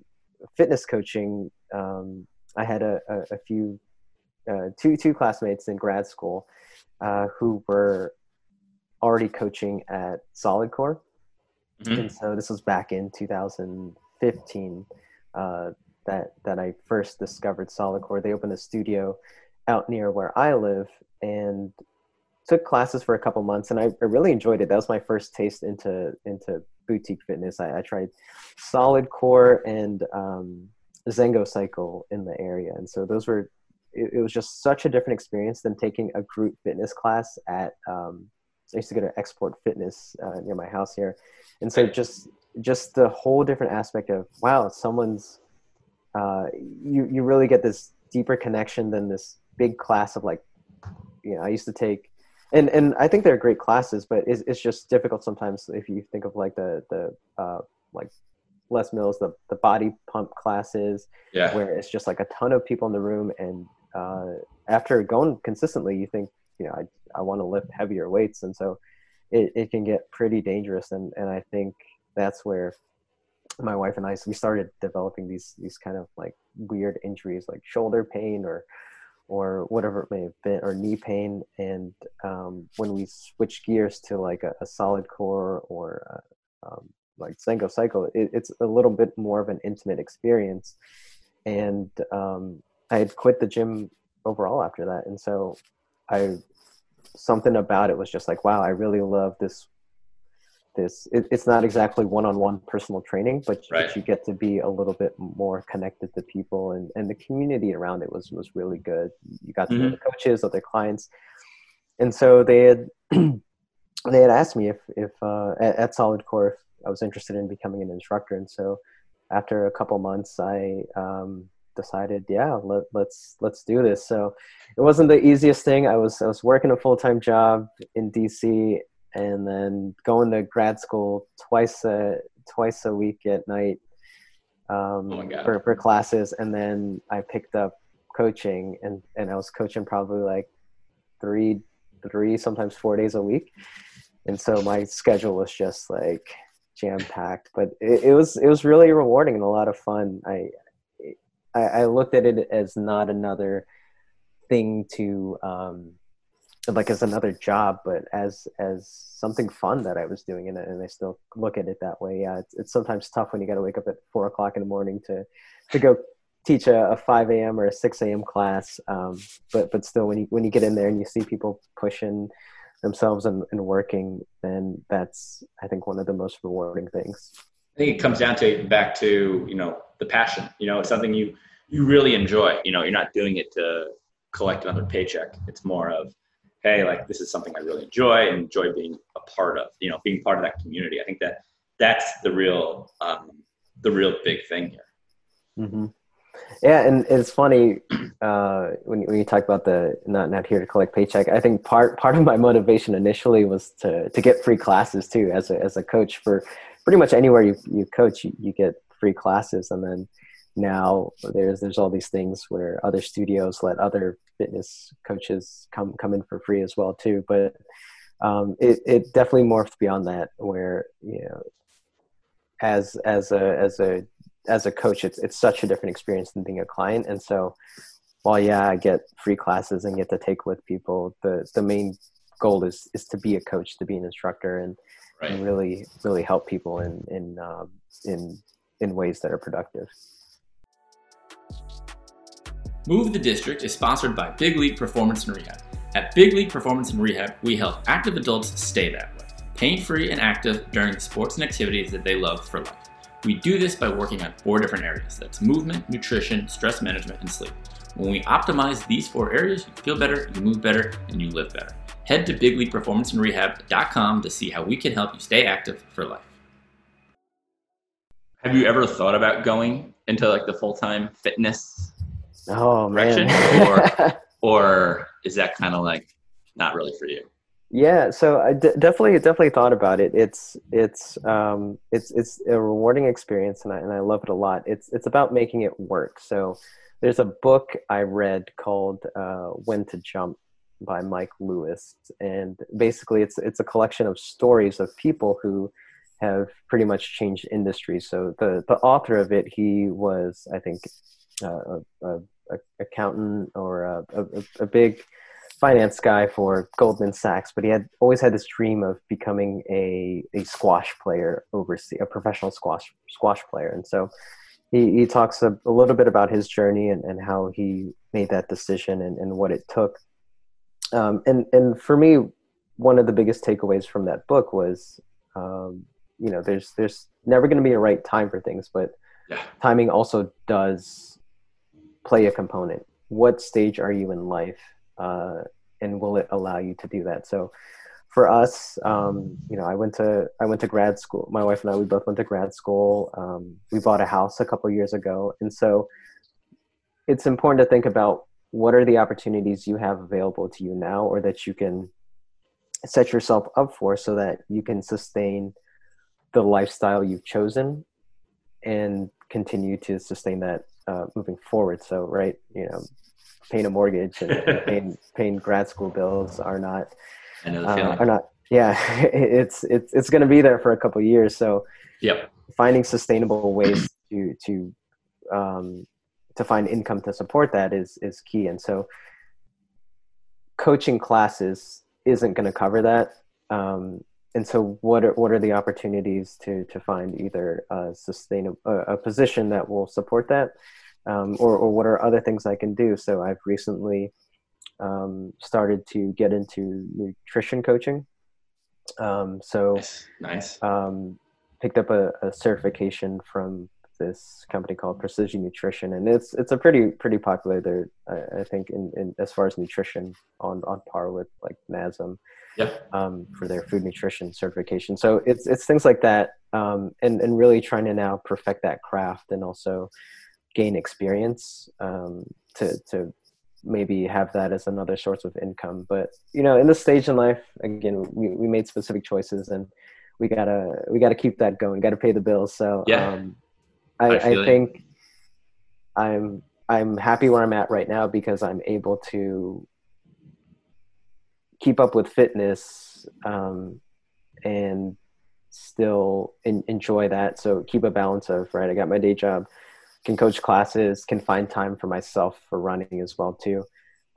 fitness coaching. Um, I had a, a, a few, uh, two two classmates in grad school uh, who were already coaching at Solid Core Mm-hmm. And so this was back in 2015 uh, that that I first discovered Solid Core. They opened a studio out near where I live and took classes for a couple months and I, I really enjoyed it. That was my first taste into into boutique fitness. I, I tried solid core and um, Zengo cycle in the area. And so those were it, it, was just such a different experience than taking a group fitness class at um, I used to go to Xsport Fitness uh, near my house here, and so just just the whole different aspect of wow, someone's uh, you you really get this deeper connection than this big class of like you know I used to take and and I think they're great classes, but it's it's just difficult sometimes if you think of like the the uh, like Les Mills, the the body pump classes, yeah. where it's just like a ton of people in the room, and uh, after going consistently, you think you know I I want to lift heavier weights, and so it it can get pretty dangerous, and and I think that's where my wife and I we started developing these these kind of like weird injuries like shoulder pain or or whatever it may have been or knee pain. And um, when we switch gears to like a, a solid core or uh, um, like Zengo cycle it, it's a little bit more of an intimate experience. And um, I had quit the gym overall after that. And so I something about it was just like wow I really love this this it, it's not exactly one-on-one personal training but, right. you get to be a little bit more connected to people and, and the community around it was was really good you got to mm-hmm. know the coaches other clients and so they had <clears throat> they had asked me if if uh, at, at, solid core if i was interested in becoming an instructor and so after a couple months i um, decided yeah let, let's let's do this. So it wasn't the easiest thing. I was i was working a full-time job in dc and then going to grad school twice a twice a week at night um, oh for, for classes. And then i picked up coaching and and i was coaching probably like three three sometimes four days a week. And so my schedule was just like jam packed but it, it, was it was really rewarding and a lot of fun. I, I i looked at it as not another thing to um like as another job, but as as something fun that I was doing, and, and I still look at it that way. Yeah, it's, it's sometimes tough when you got to wake up at four o'clock in the morning to to go teach a, a 5 a.m. or a 6 a.m. class. Um, but but still, when you when you get in there and you see people pushing themselves and, and working, then that's I think one of the most rewarding things. I think it comes down to back to you know the passion. You know, it's something you you really enjoy. You know, you're not doing it to collect another paycheck. It's more of hey, like this is something I really enjoy and enjoy being a part of, you know, being part of that community. I think that that's the real, um, the real big thing here. Mm-hmm. Yeah, and it's funny uh, when when you talk about the not not here to collect paycheck. I think part part of my motivation initially was to to get free classes too. As a as a coach for pretty much anywhere you you coach, you, you get free classes, and then now there's there's all these things where other studios let other fitness coaches come come in for free as well too. But um, it, it definitely morphed beyond that where you know as as a as a as a coach it's it's such a different experience than being a client. And so while yeah i get free classes and get to take with people the the main goal is is to be a coach to be an instructor and, right. and really really help people in in um, in in ways that are productive Move the District is sponsored by Big League Performance and Rehab. At Big League Performance and Rehab, we help active adults stay that way, pain free and active during the sports and activities that they love for life. We do this by working on four different areas that's movement, nutrition, stress management, and sleep. When we optimize these four areas, you feel better, you move better, and you live better. Head to bigleagueperformanceandrehab.com to see how we can help you stay active for life. Have you ever thought about going into like the full time fitness oh, direction, or <laughs> or is that kind of like not really for you? Yeah, so I d- definitely definitely thought about it. It's it's um it's it's a rewarding experience, and I and I love it a lot. It's it's about making it work. So there's a book I read called uh, When to Jump by Mike Lewis, and basically it's it's a collection of stories of people who have pretty much changed industries. So the the author of it, he was I think uh, a, a a, accountant or a, a, a, big finance guy for Goldman Sachs, but he had always had this dream of becoming a, a squash player overseas, a professional squash squash player. And so he, he talks a, a, little bit about his journey and, and how he made that decision and, and what it took. Um, and, and for me, one of the biggest takeaways from that book was, um, you know, there's, there's never going to be a right time for things, but yeah. timing also does play a component. What stage are you in life? Uh, and will it allow you to do that? So for us, um, you know, I went to I went to grad school. My wife and I, we both went to grad school. Um, we bought a house a couple years ago, and so it's important to think about what are the opportunities you have available to you now, or that you can set yourself up for, so that you can sustain the lifestyle you've chosen and continue to sustain that uh, moving forward. So, right, you know, paying a mortgage and <laughs> paying, paying grad school bills are not I know the uh, or not. Yeah, <laughs> it's it's it's going to be there for a couple years. So, yep, finding sustainable ways to to um, to find income to support that is is key. And so, coaching classes isn't going to cover that. Um, and so, what are what are the opportunities to to find either a sustainable a position that will support that, um, or or what are other things I can do? So, I've recently um, started to get into nutrition coaching. Um, so nice. Um, picked up a, a, certification from this company called Precision Nutrition, and it's it's a pretty pretty popular. There, I, I think, in, in as far as nutrition, on on par with like NASM. Yeah. Um, for their food nutrition certification. So it's it's things like that, um, and and really trying to now perfect that craft and also gain experience um, to to maybe have that as another source of income. But you know, in this stage in life, again, we, we made specific choices and we gotta we gotta keep that going. Got to pay the bills. So yeah, um, I, I, I think I'm I'm happy where I'm at right now because I'm able to keep up with fitness um, and still in, enjoy that. So keep a balance of right. I got my day job can coach classes, can find time for myself for running as well too,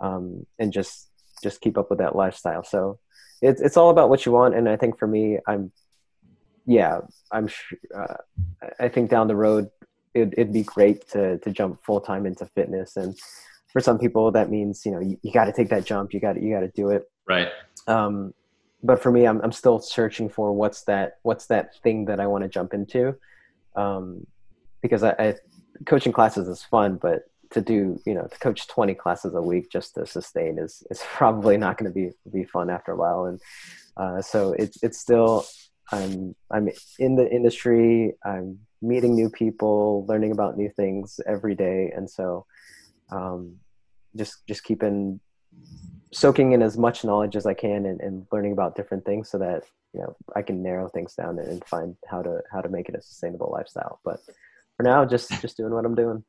um, and just just keep up with that lifestyle. So it's it's all about what you want, and I think for me, I'm yeah, I'm uh, I think down the road it, it'd be great to to jump full time into fitness, and for some people that means you know you, you got to take that jump, you got you got to do it right. Um, but for me, I'm I'm still searching for what's that what's that thing that I want to jump into. Um, because I, I, coaching classes is fun, but to do you know to coach 20 classes a week just to sustain is is <laughs> probably not going to be be fun after a while and uh, so it's it's still i'm i'm in the industry i'm meeting new people learning about new things every day and so um, just just keeping soaking in as much knowledge as i can and, and learning about different things so that you know i can narrow things down and find how to how to make it a sustainable lifestyle but for now, just just doing what I'm doing.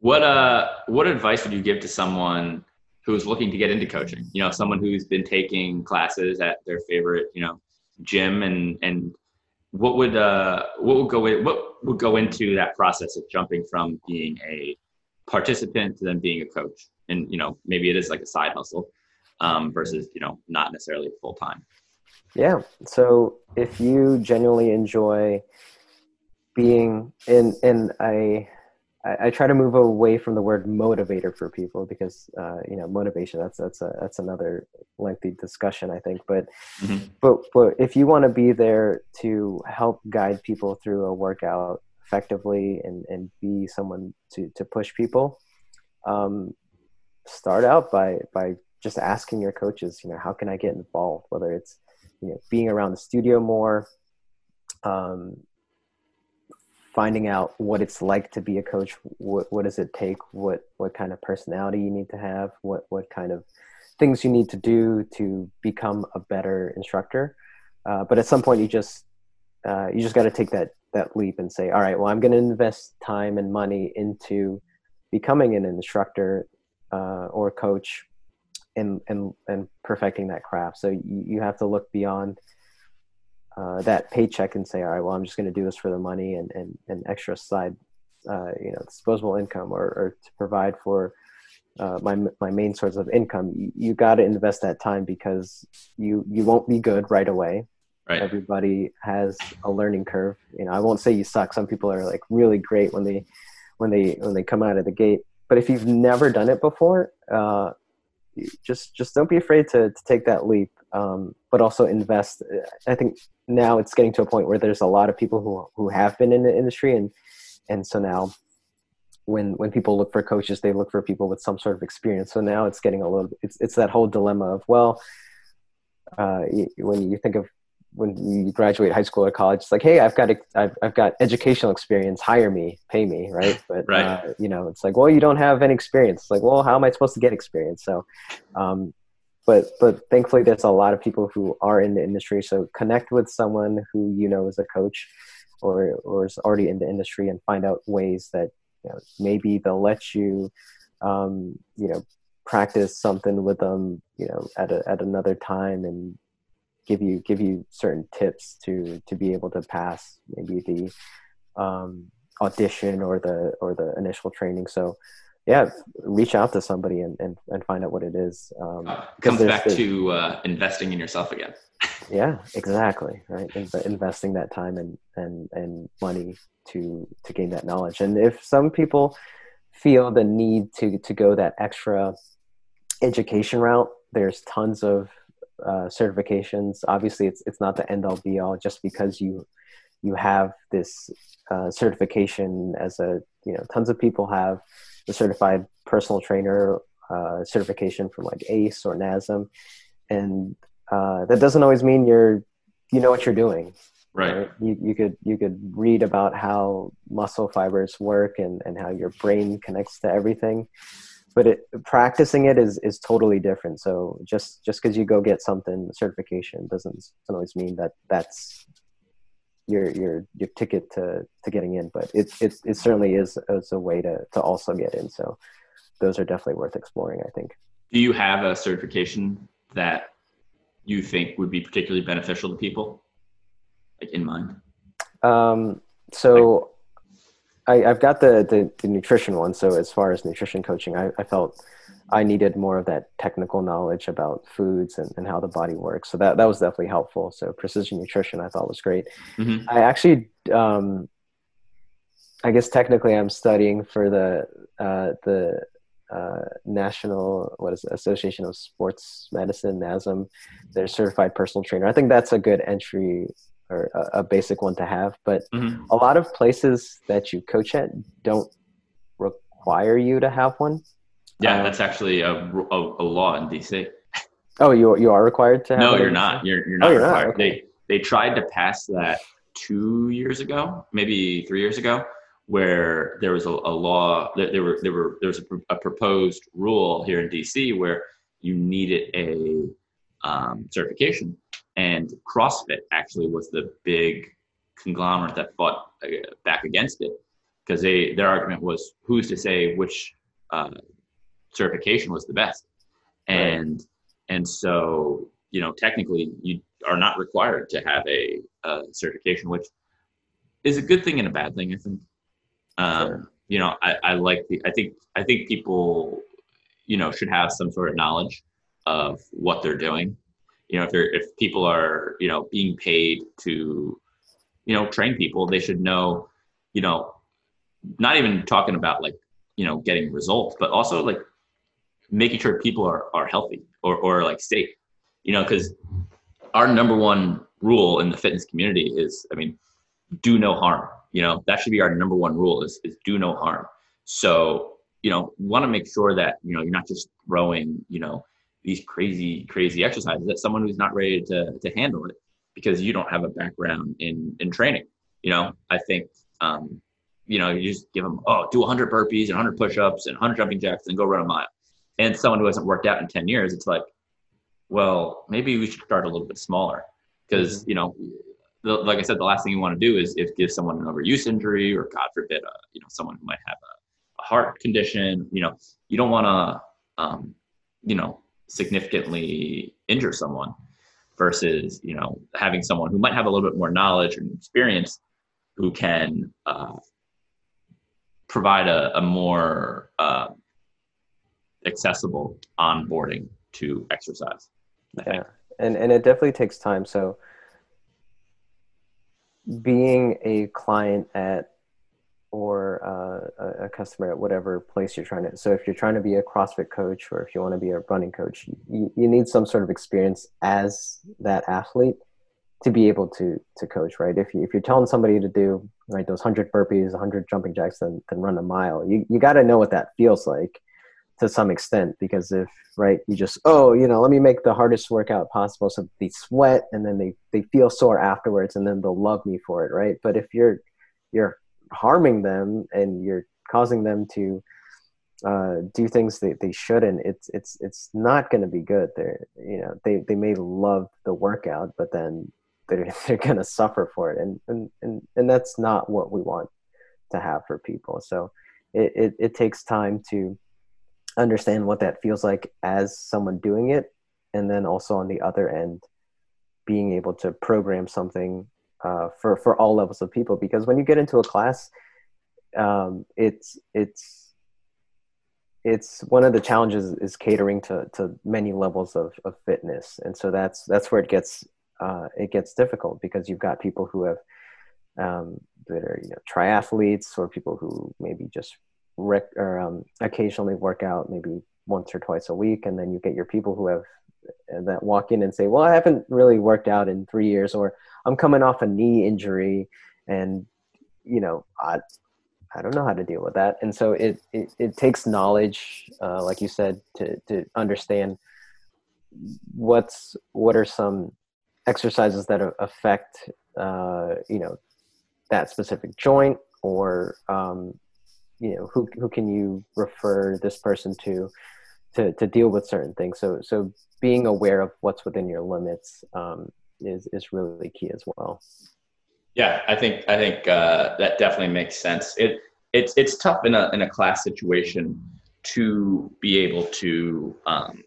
What uh what advice would you give to someone who's looking to get into coaching? You know, someone who's been taking classes at their favorite, you know, gym and and what would uh what would go in, what would go into that process of jumping from being a participant to then being a coach? And you know, maybe it is like a side hustle um, versus you know not necessarily full time. Yeah. So if you genuinely enjoy being in in I, I try to move away from the word motivator for people because uh, you know motivation that's that's a that's another lengthy discussion I think but mm-hmm. but but if you want to be there to help guide people through a workout effectively and and be someone to to push people um, start out by by just asking your coaches you know how can I get involved? Whether it's you know being around the studio more um, finding out what it's like to be a coach what, what does it take? What what kind of personality you need to have? What what kind of things you need to do to become a better instructor? Uh, but at some point you just uh, you just got to take that that leap and say all right well i'm going to invest time and money into becoming an instructor uh, or coach and and and perfecting that craft so you, you have to look beyond uh, that paycheck and say, all right, well, I'm just going to do this for the money and, and, and extra side, uh, you know, disposable income or, or to provide for uh, my, my main source of income. You, you got to invest that time because you, you won't be good right away. Right. Everybody has a learning curve. You know, I won't say you suck. Some people are like really great when they, when they when they come out of the gate. But if you've never done it before, uh, just just don't be afraid to, to take that leap. Um, but also invest. I think now it's getting to a point where there's a lot of people who who have been in the industry and and so now when when people look for coaches they look for people with some sort of experience so now it's getting a little it's it's that whole dilemma of well uh, when you think of when you graduate high school or college, it's like, hey, I've got I've, I've got educational experience. Hire me, pay me, right? <laughs> But right. Uh, you know, it's like, well, you don't have any experience. It's like, well, how am I supposed to get experience? So, um, but but thankfully, there's a lot of people who are in the industry. So connect with someone who you know is a coach, or or is already in the industry, and find out ways that you know, maybe they'll let you, um, you know, practice something with them, you know, at a, at another time and give you give you certain tips to to be able to pass maybe the um, audition or the or the initial training. So yeah, reach out to somebody and, and, and find out what it is. Um, uh, comes back to uh, investing in yourself again. <laughs> yeah, exactly. Right. investing that time and, and, and money to, to gain that knowledge. And if some people feel the need to, to go that extra education route, there's tons of uh, certifications. Obviously, it's it's not the end all be all. Just because you you have this uh, certification as a you know tons of people have the certified personal trainer uh, certification from like ACE or NASM, and uh, that doesn't always mean you're you know what you're doing. Right. right. You, you could you could read about how muscle fibers work and, and how your brain connects to everything but it, practicing it is is totally different. So just just because you go get something certification doesn't, doesn't always mean that that's your your your ticket to to getting in. But it it, it certainly is as a way to to also get in. So those are definitely worth exploring. I think. Do you have a certification that you think would be particularly beneficial to people, like in mind? Um, so I, have got the, the, the nutrition one. So as far as nutrition coaching, I, I, felt I needed more of that technical knowledge about foods and, and how the body works. So that that was definitely helpful. So precision nutrition, I thought was great. Mm-hmm. I actually, um, I guess technically, I'm studying for the uh, the uh, National what is it, Association of Sports Medicine NASM, their certified personal trainer. I think that's a good entry or a, a basic one to have. But mm-hmm. a lot of places that you coach at don't require you to have one. Yeah, um, that's actually a, a, a, law in DC. Oh, you you are required to. no, you're not. You're you're not oh, you're required. Not? Okay. They they tried to pass that two years ago, maybe three years ago, where there was a, a law that there were there were there was a, a, proposed rule here in DC where you needed a um, certification and CrossFit actually was the big conglomerate that fought uh, back against it because they their argument was who's to say which uh, certification was the best, and right. and so you know technically you are not required to have a, a certification, which is a good thing and a bad thing, I think. Um, sure. You know, I, I like the I think I think people you know should have some sort of knowledge of what they're doing you know if they're if people are you know being paid to you know train people they should know you know not even talking about like you know getting results but also like making sure people are are healthy or or like safe you know because our number one rule in the fitness community is i mean do no harm you know that should be our number one rule is, is do no harm so you know want to make sure that you know you're not just throwing you know these crazy, crazy exercises that someone who's not ready to, to handle it because you don't have a background in, in training. You know, I think, um, you know, you just give them, oh, do 100 burpees and 100 push-ups and 100 jumping jacks and go run a mile. And someone who hasn't worked out in 10 years, it's like, well, maybe we should start a little bit smaller because, mm-hmm. you know, the, like I said, the last thing you want to do is if give someone an overuse injury or God forbid, uh, you know, someone who might have a, a heart condition, you know, you don't want to, um, you know, significantly injure someone versus you know having someone who might have a little bit more knowledge and experience who can uh, provide a, a more uh, accessible onboarding to exercise. Yeah, and and it definitely takes time. So being a client at or uh, a, customer at whatever place you're trying to. So if you're trying to be a CrossFit coach or if you want to be a running coach, you, you need some sort of experience as that athlete to be able to to coach, right? If you if you're telling somebody to do right those hundred burpees, hundred jumping jacks, then then run a mile, you you got to know what that feels like to some extent because if right you just oh you know let me make the hardest workout possible so they sweat and then they they feel sore afterwards and then they'll love me for it right but if you're you're harming them and you're causing them to uh, do things that they shouldn't it's it's it's not going to be good. They're you know they they may love the workout but then they're <laughs> they're going to suffer for it. And, and and and that's not what we want to have for people. So it, it, it takes time to understand what that feels like as someone doing it and then also on the other end being able to program something uh, for for all levels of people because when you get into a class um, it's it's it's one of the challenges is catering to to many levels of, of fitness. And so that's that's where it gets uh, it gets difficult because you've got people who have um, that are you know triathletes or people who maybe just rec- or um, occasionally work out maybe once or twice a week, and then you get your people who have that walk in and say, "Well, I haven't really worked out in three years," or "I'm coming off a knee injury," and you know, I I don't know how to deal with that, and so it it, it takes knowledge, uh, like you said, to to understand what's what are some exercises that affect uh, you know that specific joint or um, you know who who can you refer this person to to to deal with certain things so so being aware of what's within your limits um, is is really key as well yeah i think i think uh, that definitely makes sense it it's it's tough in a in a class situation to be able to um,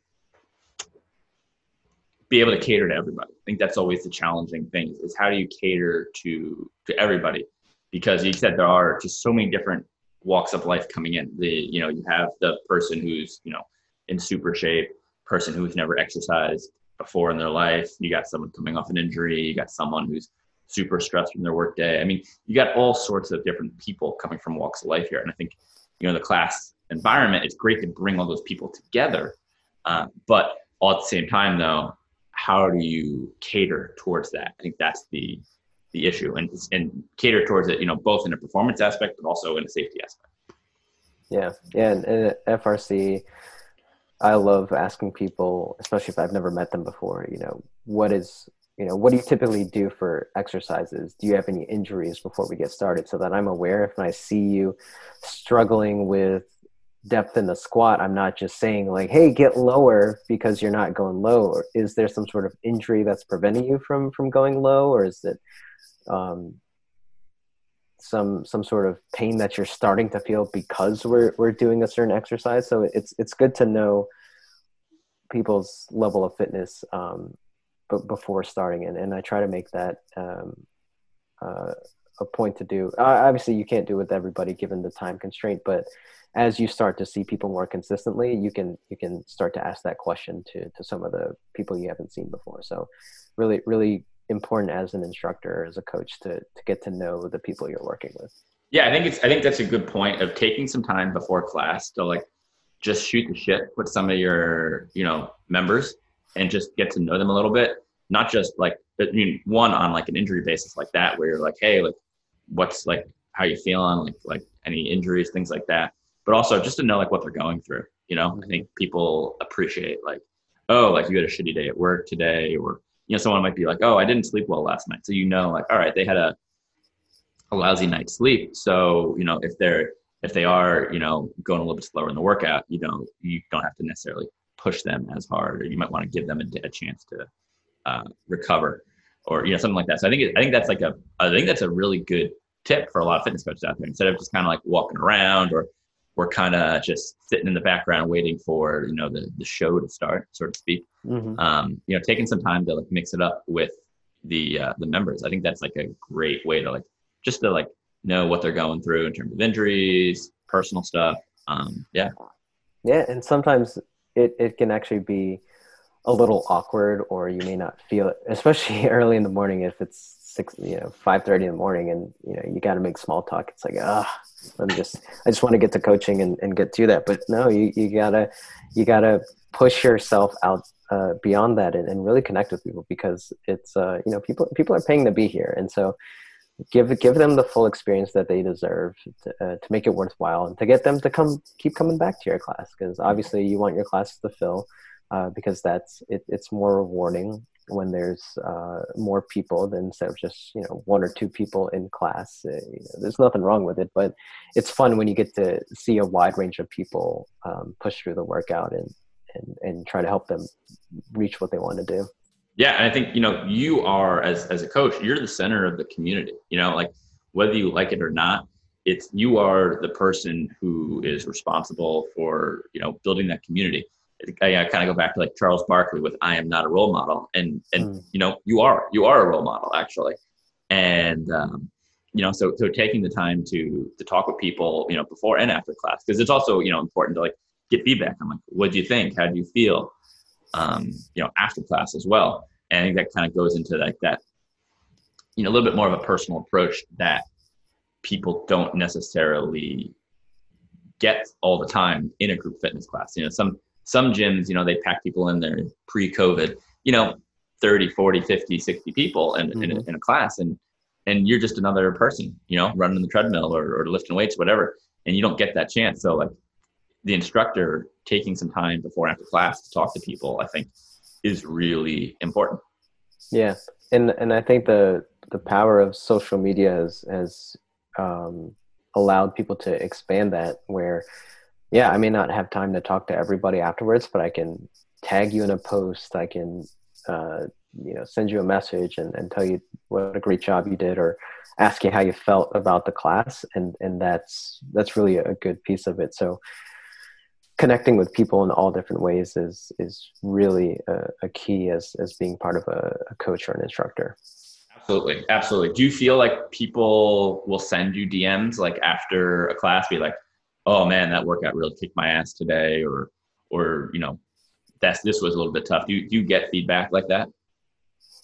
be able to cater to everybody. I think that's always the challenging thing is how do you cater to to everybody? Because you said there are just so many different walks of life coming in. The you know you have the person who's you know in super shape, person who's never exercised before in their life. You got someone coming off an injury. You got someone who's super stressed from their work day. I mean, you got all sorts of different people coming from walks of life here, and I think you know the class environment. It's great to bring all those people together, uh, but all at the same time, though, how do you cater towards that? I think that's the the issue and and cater towards it you know both in a performance aspect but also in a safety aspect yeah yeah and, and frc i love asking people especially if i've never met them before you know what is you know what do you typically do for exercises? Do you have any injuries before we get started? So that i'm aware if i see you struggling with depth in the squat i'm not just saying like hey get lower because you're not going low. Or is there some sort of injury that's preventing you from from going low? Or is it um, some some sort of pain that you're starting to feel because we're we're doing a certain exercise. So it's it's good to know people's level of fitness um, but before starting, and and I try to make that um, uh, a point to do. Uh, obviously, you can't do it with everybody given the time constraint, but as you start to see people more consistently, you can you can start to ask that question to to some of the people you haven't seen before. So, really, really important as an instructor as a coach to to get to know the people you're working with? Yeah i think it's i think that's a good point of taking some time before class to like just shoot the shit with some of your you know members and just get to know them a little bit. Not just like i mean one on like an injury basis like that where you're like hey like what's like how you feeling? Like like any injuries? Things like that. But also just to know like what they're going through you know? I mm-hmm. think people appreciate like oh like you had a shitty day at work today or you know, someone might be like, oh, I didn't sleep well last night. So you know, like, all right, they had a, a lousy night's sleep. So, you know, if they're, if they are, you know, going a little bit slower in the workout, you know, you don't have to necessarily push them as hard, or you might want to give them a, a chance to uh, recover, or you know, something like that. So I think it, I think that's like a I think that's a really good tip for a lot of fitness coaches out there. Instead of just kind of like walking around or we're kind of just sitting in the background waiting for you know the, the show to start so to speak. Mm-hmm. um, you know taking some time to like mix it up with the uh, the members. I think that's like a great way to like just to like know what they're going through in terms of injuries personal stuff um, yeah. Yeah and sometimes it, it can actually be a little awkward or you may not feel it especially <laughs> early in the morning if it's six, you know, five thirty in the morning, and you know, you got to make small talk. It's like, ah, me just, I just want to get to coaching and, and get to that. But no, you you gotta you gotta push yourself out uh, beyond that and, and really connect with people because it's uh, you know people people are paying to be here, and so give give them the full experience that they deserve to, uh, to make it worthwhile and to get them to come keep coming back to your class because obviously you want your classes to fill uh, because that's it, it's more rewarding when there's uh, more people than instead of just you know one or two people in class. Uh, you know, there's nothing wrong with it, but it's fun when you get to see a wide range of people um, push through the workout and, and and try to help them reach what they want to do. Yeah, and I think you know you are as as a coach, you're the center of the community. You know, like whether you like it or not, it's you are the person who is responsible for you know building that community. I, I kind of go back to like Charles Barkley with "I am not a role model," and and mm. you know you are you are a role model actually, and um, you know so so taking the time to to talk with people you know before and after class because it's also you know important to like get feedback. I'm like, what do you think? How do you feel? um, you know, after class as well. And I think that kind of goes into like that, you know, a little bit more of a personal approach that people don't necessarily get all the time in a group fitness class. You know, some some gyms, you know, they pack people in there pre-COVID, you know, 30, 40, 50, 60 people in, mm-hmm. in, a, in, a, class and and you're just another person, you know, running the treadmill or, or lifting weights, whatever, and you don't get that chance. So like the instructor taking some time before and after class to talk to people, I think, is really important. Yeah, and and I think the the power of social media has has um, allowed people to expand that. Where, yeah, I may not have time to talk to everybody afterwards, but I can tag you in a post. I can, uh, you know, send you a message and, and tell you what a great job you did, or ask you how you felt about the class, and and that's that's really a good piece of it. So connecting with people in all different ways is is really a, a key as as being part of a, a, coach or an instructor absolutely absolutely do you feel like people will send you dms like after a class be like oh man that workout really kicked my ass today or or you know that's this was a little bit tough do you, do you get feedback like that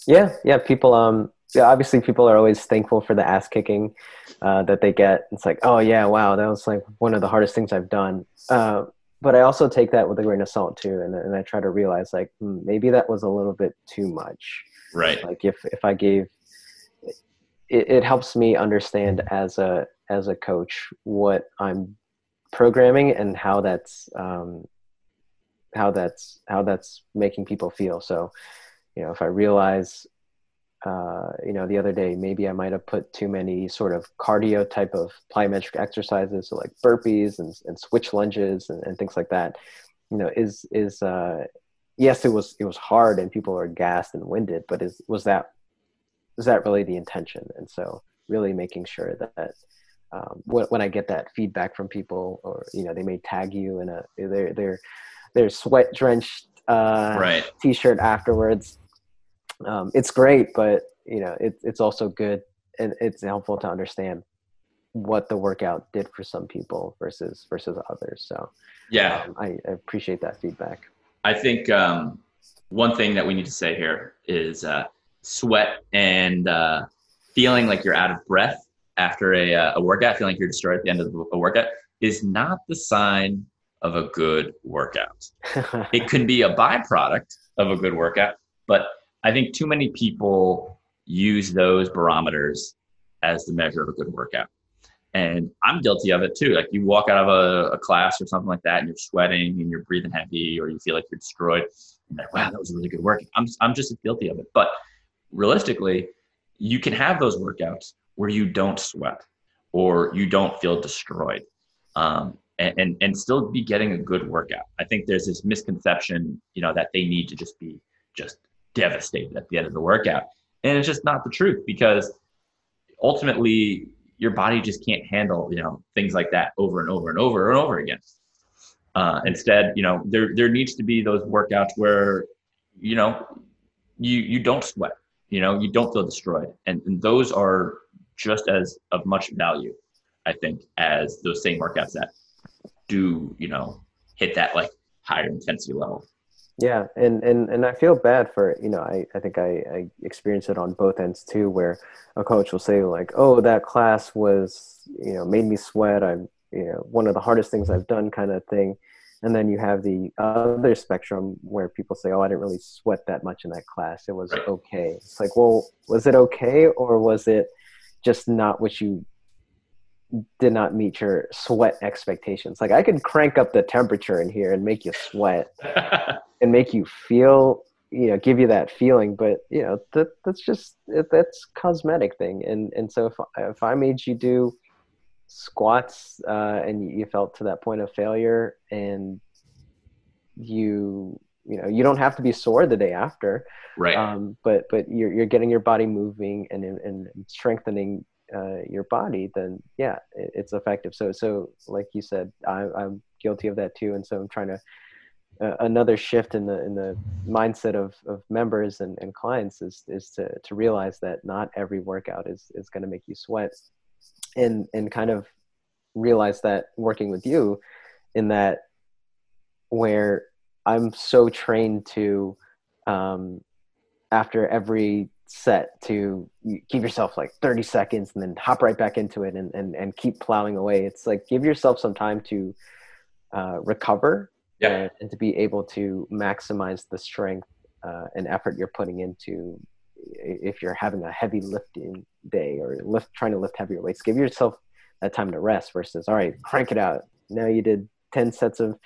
yeah yeah people um yeah, obviously people are always thankful for the ass kicking uh, that they get. It's like, oh yeah, wow, that was like one of the hardest things I've done. Uh, but I also take that with a grain of salt too, and and I try to realize like hmm, maybe that was a little bit too much. Right. Like if if I gave, it, it helps me understand as a as a coach what I'm programming and how that's um, how that's how that's making people feel. So, you know, if I realize uh, you know, the other day, maybe I might have put too many sort of cardio type of plyometric exercises, so like burpees and, and switch lunges and, and things like that. You know, is is uh, yes, it was it was hard and people are gassed and winded, but is was that was that really the intention? And so, really making sure that um, when, when I get that feedback from people, or you know, they may tag you in a their their their sweat drenched uh, right. t-shirt afterwards um, it's great, but you know, it, it's also good and it's helpful to understand what the workout did for some people versus versus others. So yeah, um, I, I, appreciate that feedback. I think um, one thing that we need to say here is uh, sweat and uh, feeling like you're out of breath after a, uh, a workout, feeling like you're destroyed at the end of a workout, is not the sign of a good workout. <laughs> it can be a byproduct of a good workout, but I think too many people use those barometers as the measure of a good workout. And I'm guilty of it too. Like you walk out of a, a, class or something like that and you're sweating and you're breathing heavy or you feel like you're destroyed. And like, wow, that was a really good workout. I'm, I'm just guilty of it. But realistically, you can have those workouts where you don't sweat or you don't feel destroyed um, and, and, and still be getting a good workout. I think there's this misconception, you know, that they need to just be just devastated at the end of the workout. And it's just not the truth because ultimately your body just can't handle, you know, things like that over and over and over and over again. Uh, instead, you know, there there needs to be those workouts where, you know, you you don't sweat, you know, you don't feel destroyed, and, and those are just as of much value, I think, as those same workouts that do, you know, hit that like higher intensity level. Yeah, and and and I feel bad for you know I I think I I experience it on both ends too, where a coach will say like, oh that class was you know made me sweat. I'm you know one of the hardest things I've done kind of thing, and then you have the other spectrum where people say, oh I didn't really sweat that much in that class. It was okay. It's like well was it okay or was it just not what you did not meet your sweat expectations. Like I could crank up the temperature in here and make you sweat <laughs> and make you feel, you know, give you that feeling. But you know, that that's just that's cosmetic thing. And and so if if I made you do squats uh, and you felt to that point of failure and you you know you don't have to be sore the day after right um, but but you're, you're getting your body moving and and strengthening uh, your body, then yeah, it, it's effective. So so like you said, I, I'm guilty of that too, and so I'm trying to. Uh, another shift in the in the mindset of, of members and, and clients is is to to realize that not every workout is is going to make you sweat, and and kind of realize that working with you, in that where I'm so trained to um, after every set to give yourself like 30 seconds and then hop right back into it and, and, and keep plowing away. It's like give yourself some time to uh, recover yeah. and, and, to be able to maximize the strength uh, and effort you're putting into if you're having a heavy lifting day or lift trying to lift heavier weights. Give yourself that time to rest versus all right, crank it out. Now you did 10 sets of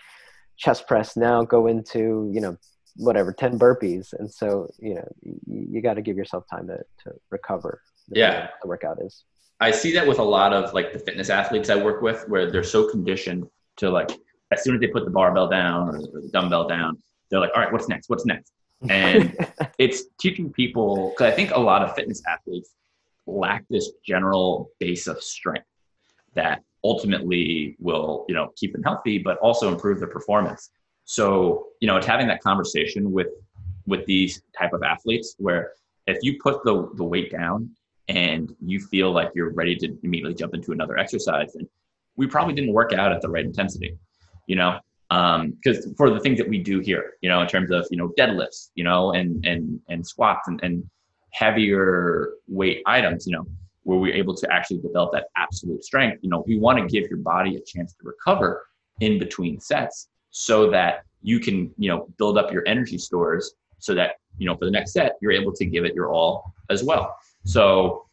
chest press. Now go into, you know, whatever 10 burpees. And so you know you, you got to give yourself time to, to recover yeah. the workout is. I see that with a lot of like the fitness athletes i work with where they're so conditioned to like as soon as they put the barbell down or the dumbbell down they're like all right what's next? What's next? And <laughs> it's teaching people because i think a lot of fitness athletes lack this general base of strength that ultimately will you know keep them healthy but also improve their performance. So, you know, it's having that conversation with with these type of athletes where if you put the, the weight down and you feel like you're ready to immediately jump into another exercise, then we probably didn't work out at the right intensity, you know, because um, for the things that we do here, you know, in terms of, you know, deadlifts, you know, and, and, and squats and, and heavier weight items, you know, where we're able to actually develop that absolute strength, you know, we want to give your body a chance to recover in between sets so that you can you know build up your energy stores so that you know for the next set you're able to give it your all as well. So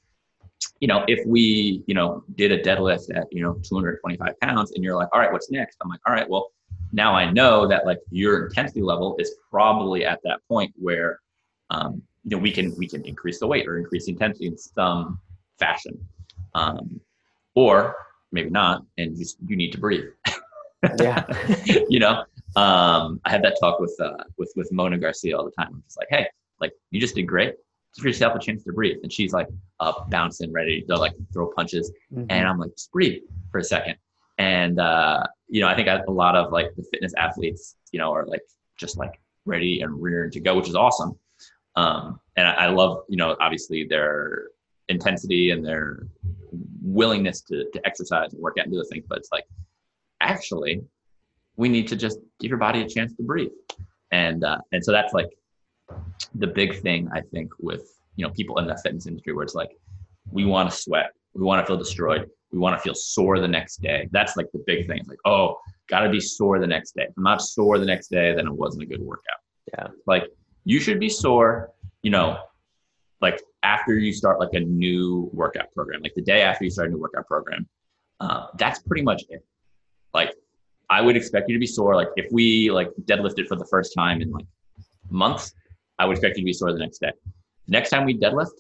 you know if we you know did a deadlift at you know 225 pounds and you're like all right what's next? I'm like all right well now i know that like your intensity level is probably at that point where um, you know we can we can increase the weight or increase the intensity in some fashion um, or maybe not and just you need to breathe yeah. <laughs> you know, um, I had that talk with uh, with with Mona Garcia all the time. I'm just like, hey, like you just did great. Give yourself a chance to breathe. And she's like up, bouncing, ready to like throw punches. Mm-hmm. And I'm like, just breathe for a second. And uh, you know, I think a lot of like the fitness athletes, you know, are like just like ready and rearing to go, which is awesome. Um, and I, I love, you know, obviously their intensity and their willingness to, to exercise and work out and do those things. But it's like actually we need to just give your body a chance to breathe. And uh, and so that's like the big thing i think with you know people in the fitness industry where it's like we want to sweat we want to feel destroyed we want to feel sore the next day. That's like the big thing. It's like oh gotta be sore the next day. If i'm not sore the next day then it wasn't a good workout. Yeah. Like you should be sore you know like after you start like a new workout program like the day after you start a new workout program uh, that's pretty much it like I would expect you to be sore. Like if we like deadlifted for the first time in like months, I would expect you to be sore the next day. Next time we deadlift,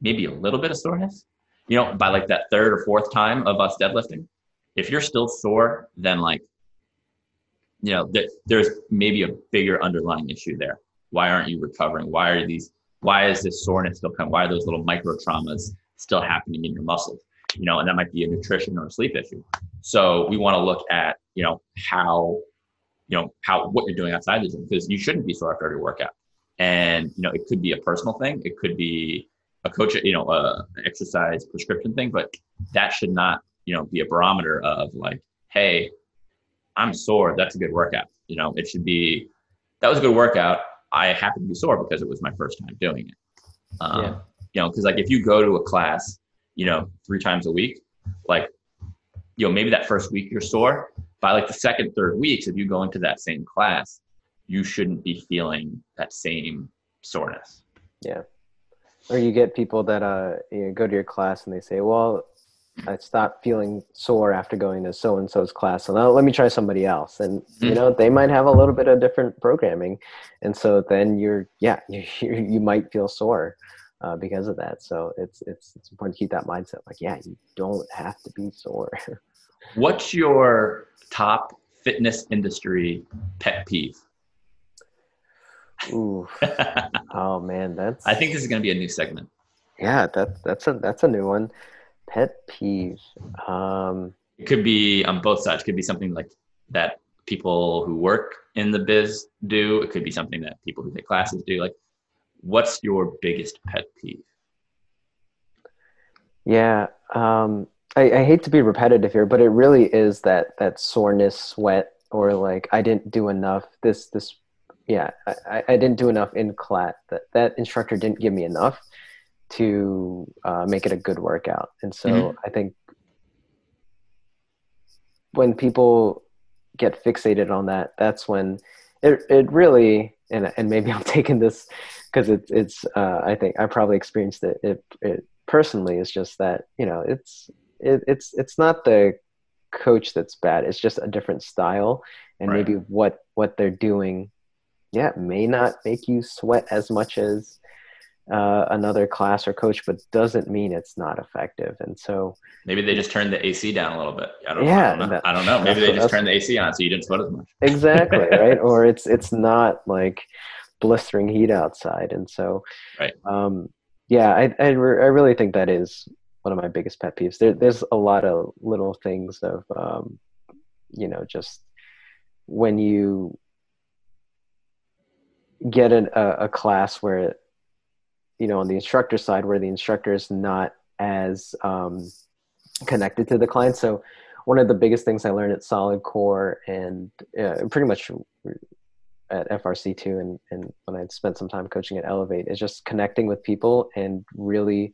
maybe a little bit of soreness. You know, by like that third or fourth time of us deadlifting, if you're still sore, then like, you know, th- there's maybe a bigger underlying issue there. Why aren't you recovering? Why are these? Why is this soreness still coming? Why are those little micro traumas still happening in your muscles? You know, and that might be a nutrition or a sleep issue. So we want to look at, you know, how, you know, how what you're doing outside the gym because you shouldn't be sore after every workout. And you know, it could be a personal thing. It could be a coach, you know, a exercise prescription thing, but that should not, you know, be a barometer of like, hey, I'm sore. That's a good workout. You know, it should be, that was a good workout. I happened to be sore because it was my first time doing it. Um, yeah. You know, because like if you go to a class, you know, three times a week, like, you know, maybe that first week you're sore. By like the second, third weeks, if you go into that same class, you shouldn't be feeling that same soreness. Yeah. Or you get people that uh, you know, go to your class and they say, well, I stopped feeling sore after going to so and so's class. So now let me try somebody else. And you know, they might have a little bit of different programming, and so then you're yeah, <laughs> you you might feel sore uh, because of that. So it's it's it's important to keep that mindset. Like yeah, you don't have to be sore. <laughs> What's your top fitness industry pet peeve? Ooh. <laughs> oh man, that's. I think this is going to be a new segment. Yeah, that that's a that's a new one. Pet peeve. Um, it could be on both sides. It could be something like that people who work in the biz do. It could be something that people who take classes do. Like, what's your biggest pet peeve? Yeah, um, I, I hate to be repetitive here, but it really is that that soreness, sweat, or like I didn't do enough. This this, yeah, I, I didn't do enough in class. That that instructor didn't give me enough to uh, make it a good workout. And so mm-hmm. I think when people get fixated on that, that's when it it really and and maybe I'm <laughs> taking this because it's it's uh, I think I probably experienced it, it it personally. It's just that you know it's it, it's it's not the coach that's bad. It's just a different style, and right. maybe what what they're doing, yeah, may not make you sweat as much as uh, another class or coach, but doesn't mean it's not effective. And so maybe they just turned the AC down a little bit. I don't, yeah, I don't know. That, I don't know. <laughs> Maybe they just turned the AC on so you didn't sweat as much. exactly <laughs> right. Or it's it's not like blistering heat outside, and so right. Um, yeah, I I, re- I really think that is one of my biggest pet peeves. There, there's a lot of little things of um, you know just when you get an, a, a class where you know on the instructor side where the instructor is not as um, connected to the client so one of the biggest things i learned at solid core and uh, pretty much at frc2 and, and when i spent some time coaching at elevate is just connecting with people and really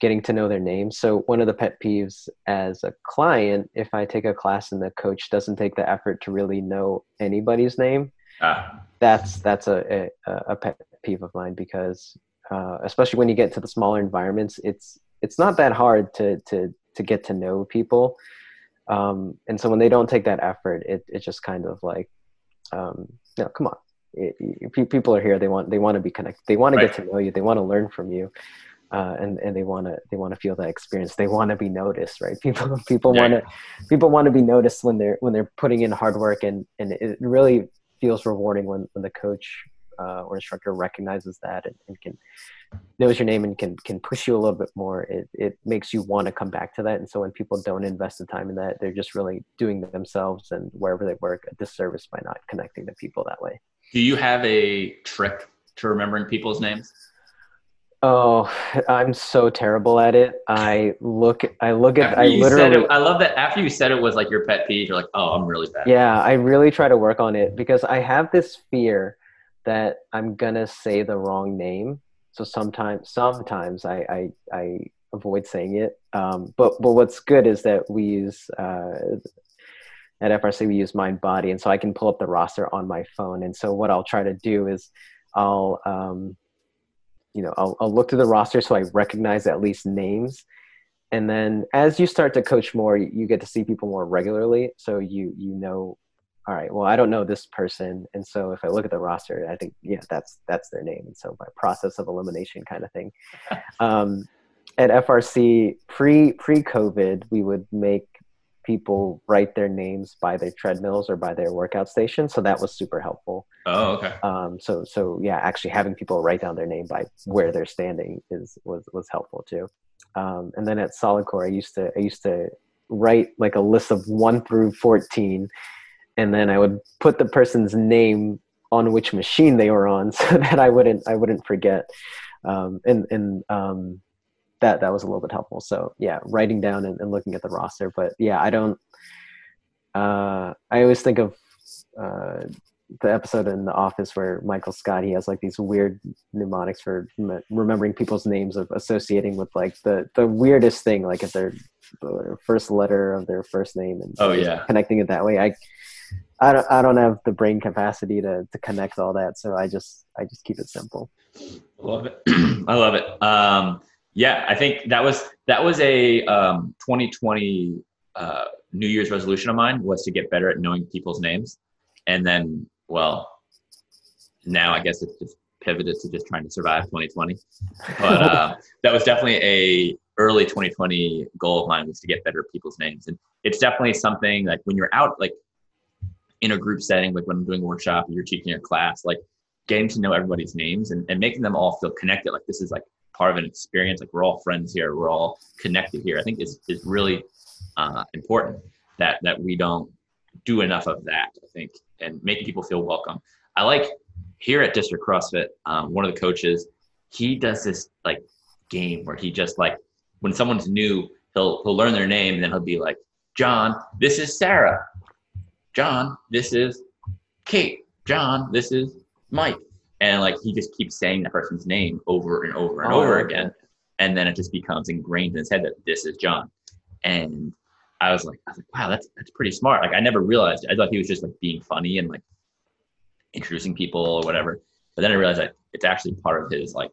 getting to know their names so one of the pet peeves as a client if i take a class and the coach doesn't take the effort to really know anybody's name ah. that's that's a, a, a pet peeve of mine because uh, especially when you get to the smaller environments, it's it's not that hard to to to get to know people. Um, and so when they don't take that effort, it it just kind of like, um, you know, come on, it, it, people are here. They want they want to be connected. They want right. to get to know you. They want to learn from you. Uh, and and they want to they want to feel that experience. They want to be noticed, right? <laughs> People people yeah. want to people want to be noticed when they're when they're putting in hard work, and and it really feels rewarding when when the coach uh, or instructor recognizes that and, and, can knows your name and can can push you a little bit more it, it makes you want to come back to that and so when people don't invest the time in that they're just really doing themselves and wherever they work a disservice by not connecting to people that way do you have a trick to remembering people's names Oh, I'm so terrible at it. I look, I look at, I literally. It, I love that after you said it was like your pet peeve. You're like, oh, I'm really bad. Yeah, I really try to work on it because I have this fear that I'm gonna say the wrong name. So sometimes, sometimes I I, I avoid saying it. Um, but but what's good is that we use uh, at FRC we use Mindbody, and so I can pull up the roster on my phone. And so what I'll try to do is I'll um, you know I'll, I'll look through the roster so I recognize at least names. And then as you start to coach more, you get to see people more regularly. So you you know all right, well, I don't know this person, and so if I look at the roster, I think yeah, that's that's their name, and so by process of elimination kind of thing. <laughs> um, at FRC pre pre COVID, we would make people write their names by their treadmills or by their workout station, so that was super helpful. Oh, okay. Um, so so yeah, actually having people write down their name by where they're standing is was was helpful too. Um, and then at Solid Core, I used to I used to write like a list of one through fourteen and then I would put the person's name on which machine they were on <laughs> so that I wouldn't I wouldn't forget. Um, and and um, that that was a little bit helpful. So yeah, writing down and, and looking at the roster. But yeah, I don't. Uh, I always think of uh, the episode in the office where michael scott he has like these weird mnemonics for remembering people's names of associating with like the the weirdest thing like if they're first letter of their first name and oh yeah connecting it that way i I don't, I don't have the brain capacity to, to connect all that. So I just, I just keep it simple. Love it. <clears throat> I love it. Um, yeah, I think that was, that was a um, 2020 uh, New Year's resolution of mine was to get better at knowing people's names. And then, well, now I guess it's just pivoted to just trying to survive 2020. But uh, <laughs> that was definitely a early 2020 goal of mine was to get better at people's names. And it's definitely something like when you're out, like in a group setting, like when I'm doing a workshop or you're teaching a class, like getting to know everybody's names and, and making them all feel connected. Like this is like part of an experience. Like we're all friends here. We're all connected here. I think is, is really uh, important that, that we don't do enough of that, I think, and making people feel welcome. I like here at District CrossFit, um, one of the coaches, he does this like game where he just like, when someone's new, he'll, he'll learn their name and then he'll be like, John, this is Sarah. John, this is Kate. John, this is Mike. And like he just keeps saying that person's name over and over and oh, over again. And then it just becomes ingrained in his head that this is John. And I was like, I was like, wow, that's that's pretty smart. Like I never realized. It. I thought he was just like being funny and like introducing people or whatever. But then I realized that it's actually part of his like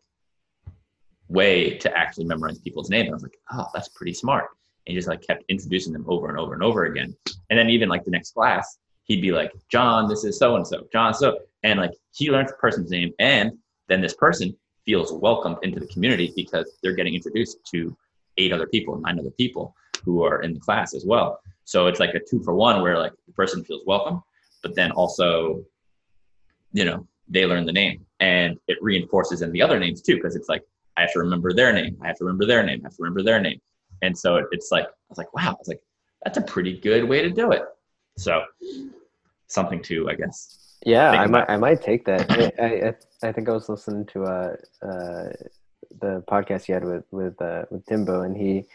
way to actually memorize people's names. I was like, oh, that's pretty smart. And he just like kept introducing them over and over and over again. And then even like the next class, he'd be like, John, this is so and so, John, so. And like he learns the person's name. And then this person feels welcomed into the community because they're getting introduced to eight other people, nine other people who are in the class as well. So it's like a two for one where like the person feels welcome, but then also, you know, they learn the name and it reinforces in the other names too, because it's like, I have to remember their name. I have to remember their name. I have to remember their name. And so it's like, I was like, wow, I was like, that's a pretty good way to do it. So something to, I guess. Yeah, I might, I might take that. I, I, I think I was listening to uh, uh, the podcast you had with with uh, with Timbo, and he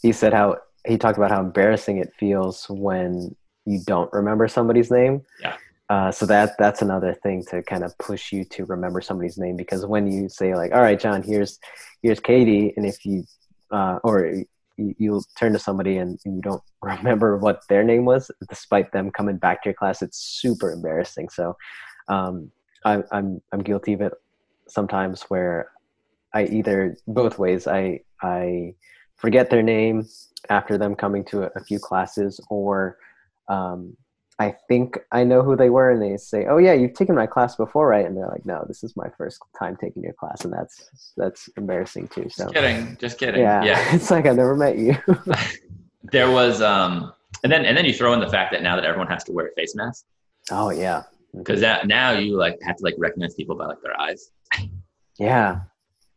he said how he talked about how embarrassing it feels when you don't remember somebody's name. Yeah. Uh, so that that's another thing to kind of push you to remember somebody's name because when you say like, "All right, John, here's here's Katie," and if you uh, or you, you turn to somebody and, and, you don't <laughs> remember what their name was, despite them coming back to your class, it's super embarrassing. So um, I, I'm I'm guilty of it sometimes where I either both ways I I forget their name after them coming to a, a few classes or um, I think I know who they were, and they say, "Oh yeah, you've taken my class before, right?" And they're like, "No, this is my first time taking your class," and that's that's embarrassing too. So just kidding, just kidding. Yeah, yeah. <laughs> it's like I never met you. <laughs> there was, um, and then and then you throw in the fact that now that everyone has to wear a face mask. Oh yeah, because that now you like have to like recognize people by like their eyes. yeah,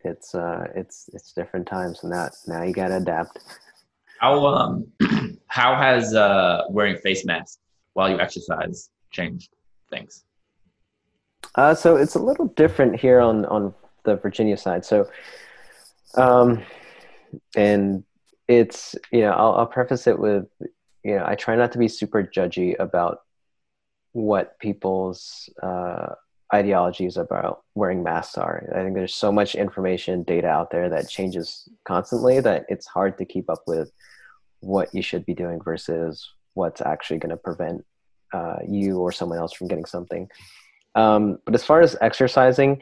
it's uh, it's it's different times, and that now you got to adapt. How um, <clears throat> how has uh wearing face masks while you exercise change things? Uh, so it's a little different here on on the Virginia side. So, um, and it's you know I'll, I'll preface it with you know I try not to be super judgy about what people's uh, ideologies about wearing masks are. I think there's so much information, data out there that changes constantly that it's hard to keep up with what you should be doing versus what's actually going to prevent uh, you or someone else from getting something. Um, but as far as exercising,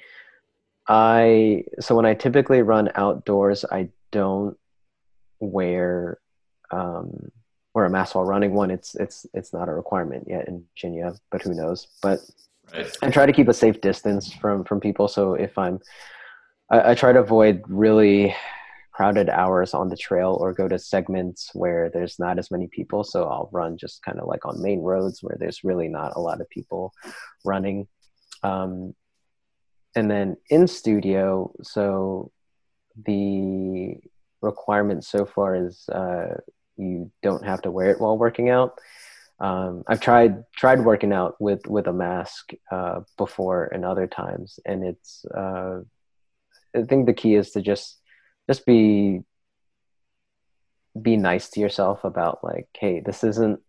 I so when I typically run outdoors, I don't wear um, wear a mask while running. One, it's it's it's not a requirement yet in Virginia, but who knows? But right. I try to keep a safe distance from from people. So if I'm, I, I try to avoid really crowded hours on the trail or go to segments where there's not as many people. So I'll run just kind of like on main roads where there's really not a lot of people running. Um, and then in studio, so the requirement so far is uh, you don't have to wear it while working out. Um, I've tried tried working out with with a mask uh, before and other times, and it's uh, I think the key is to just just be be nice to yourself about like hey this isn't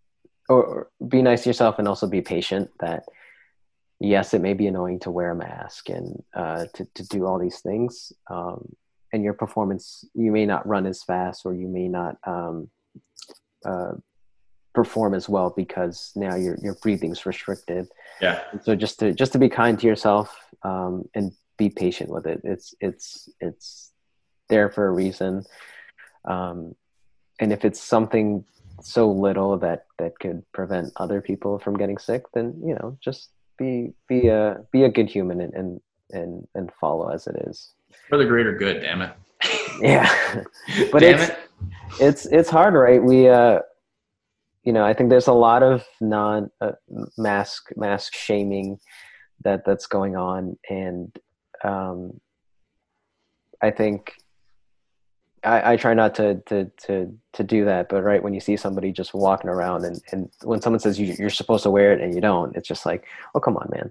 or be nice to yourself and also be patient that yes, it may be annoying to wear a mask and uh, to to do all these things. Um, and your performance, you may not run as fast, or you may not um, uh, perform as well because now your your breathing's restricted. Yeah. So just to just to be kind to yourself um, and be patient with it. It's it's it's there for a reason. Um, and if it's something so little that that could prevent other people from getting sick, then you know just be be a be a good human and and and, and follow as it is for the greater good. Damn it. <laughs> yeah, <laughs> but damn it's it. it's it's hard, right? We uh you know, I think there's a lot of non uh, mask mask shaming that that's going on, and um, I think I, I try not to, to to to do that. But right when you see somebody just walking around, and and when someone says you, you're supposed to wear it and you don't, it's just like, oh come on, man.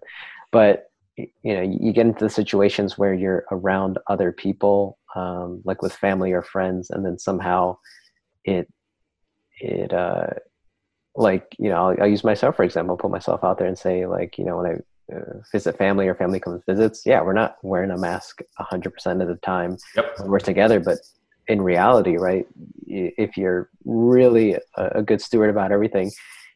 But you know, you get into the situations where you're around other people, um, like with family or friends, and then somehow it it uh like you know I'll, I'll, use myself for example put myself out there and say like you know when i uh, visit family or family comes visits yeah we're not wearing a mask 100% of the time yep. when we're together but in reality right if you're really a, good steward about everything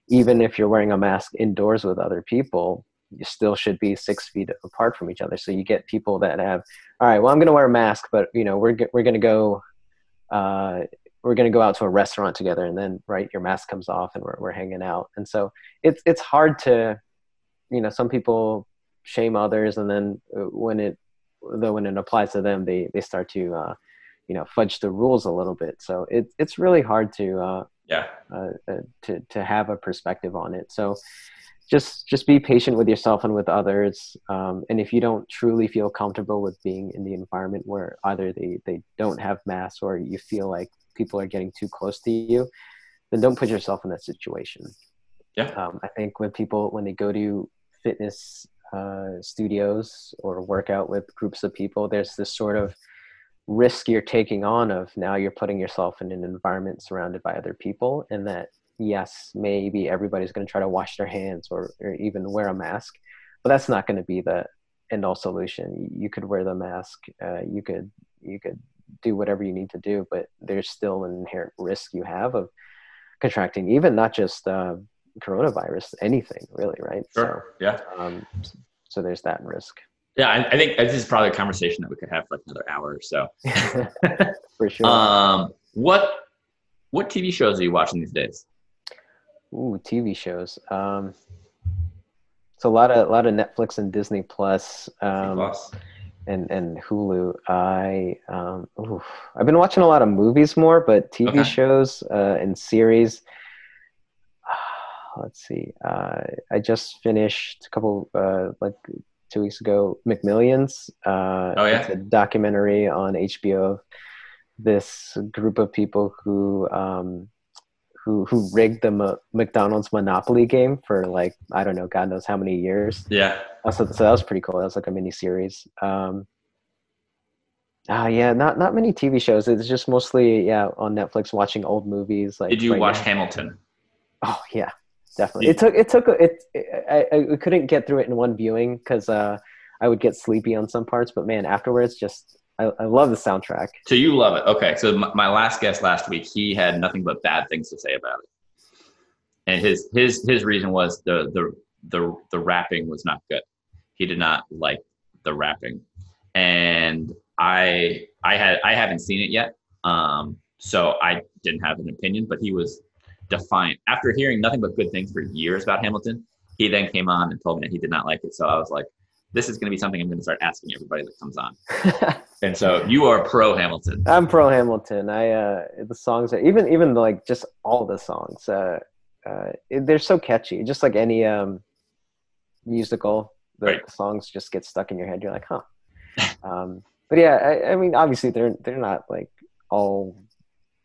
even if you're wearing a mask indoors with other people you still should be six feet apart from each other. So you get people that have all right well i'm going to wear a mask but you know we're, we're going to go uh, we're going to go out to a restaurant together and then right your mask comes off and we're, we're hanging out. And so it's it's hard to you know some people shame others and then uh, when it though when it applies to them they they start to uh, you know fudge the rules a little bit so it, it's really hard to uh, yeah uh, uh, to to have a perspective on it so just just be patient with yourself and with others um, and if you don't truly feel comfortable with being in the environment where either they they don't have masks or you feel like people are getting too close to you, then don't put yourself in that situation. Yeah. Um, I think when people when they go to fitness uh, studios or work out with groups of people, there's this sort of risk you're taking on of now you're putting yourself in an environment surrounded by other people, and that yes, maybe everybody's going to try to wash their hands or, or even wear a mask, but that's not going to be the end all solution. You could wear the mask. Uh, you could you could do whatever you need to do, but there's still an inherent risk you have of contracting, even not just uh, coronavirus, anything really, right? Sure. So, yeah. Um, so there's that risk. Yeah, I, I, think this is probably a conversation that we could have for like another hour or so. <laughs> for sure. Um, what what TV shows are you watching these days? Ooh, TV shows. Um, so a lot of a lot of Netflix and Disney Plus. Um, Plus and and Hulu. I um, oof, I've been watching a lot of movies more, but TV okay. shows uh, and series. <sighs> let's see. Uh, I just finished a couple uh, like two weeks ago. McMillions. Uh, oh yeah. It's a documentary on HBO of this group of people who um, who who rigged the McDonald's Monopoly game for like I don't know, God knows how many years. Yeah. So, so that was pretty cool. That was like a mini series. Um, uh, yeah, not not many TV shows. It's just mostly yeah on Netflix watching old movies. Like, did you right watch now. Hamilton? Oh yeah, definitely. It took it took it. it I, I couldn't get through it in one viewing because uh, I would get sleepy on some parts. But man, afterwards, just I, I love the soundtrack. So you love it. Okay. So my, my last guest last week, he had nothing but bad things to say about it. And his his his reason was the the the the rapping was not good. He did not like the rapping. And I I had I haven't seen it yet. Um so I didn't have an opinion, but he was defiant. After hearing nothing but good things for years about Hamilton, he then came on and told me that he did not like it. So I was like, this is going to be something I'm going to start asking everybody that comes on. <laughs> and so you are pro Hamilton. I'm pro Hamilton. I uh, the songs are even even like just all the songs. Uh, uh, they're so catchy. Just like any um, musical, the, right. songs just get stuck in your head. You're like, huh. <laughs> um, but yeah, I, I mean, obviously they're they're not like all.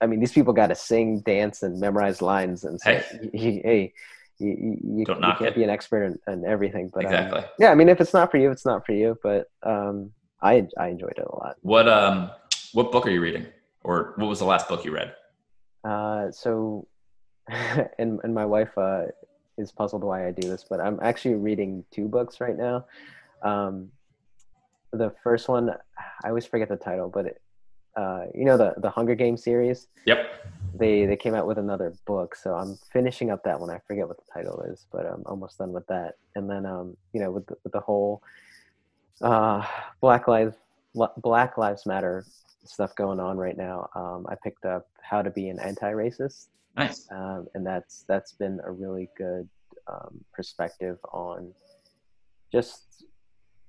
I mean, these people got to sing, dance, and memorize lines, and say, hey, <laughs> hey you, you, Don't you can't it. be an expert in, in everything. But um, exactly. Um, yeah, I mean, if it's not for you, it's not for you. But um, I I enjoyed it a lot. What um what book are you reading, or what was the last book you read? Uh, so, <laughs> and and my wife uh is puzzled why I do this, but I'm actually reading two books right now. Um, the first one, I always forget the title, but it, uh, you know the the Hunger Games series. Yep. They they came out with another book, so I'm finishing up that one. I forget what the title is, but I'm almost done with that. And then um, you know, with the, with the whole uh, Black Lives Black Lives Matter stuff going on right now, um, I picked up How to Be an Anti-Racist. Nice. Um, and that's that's been a really good um, perspective on just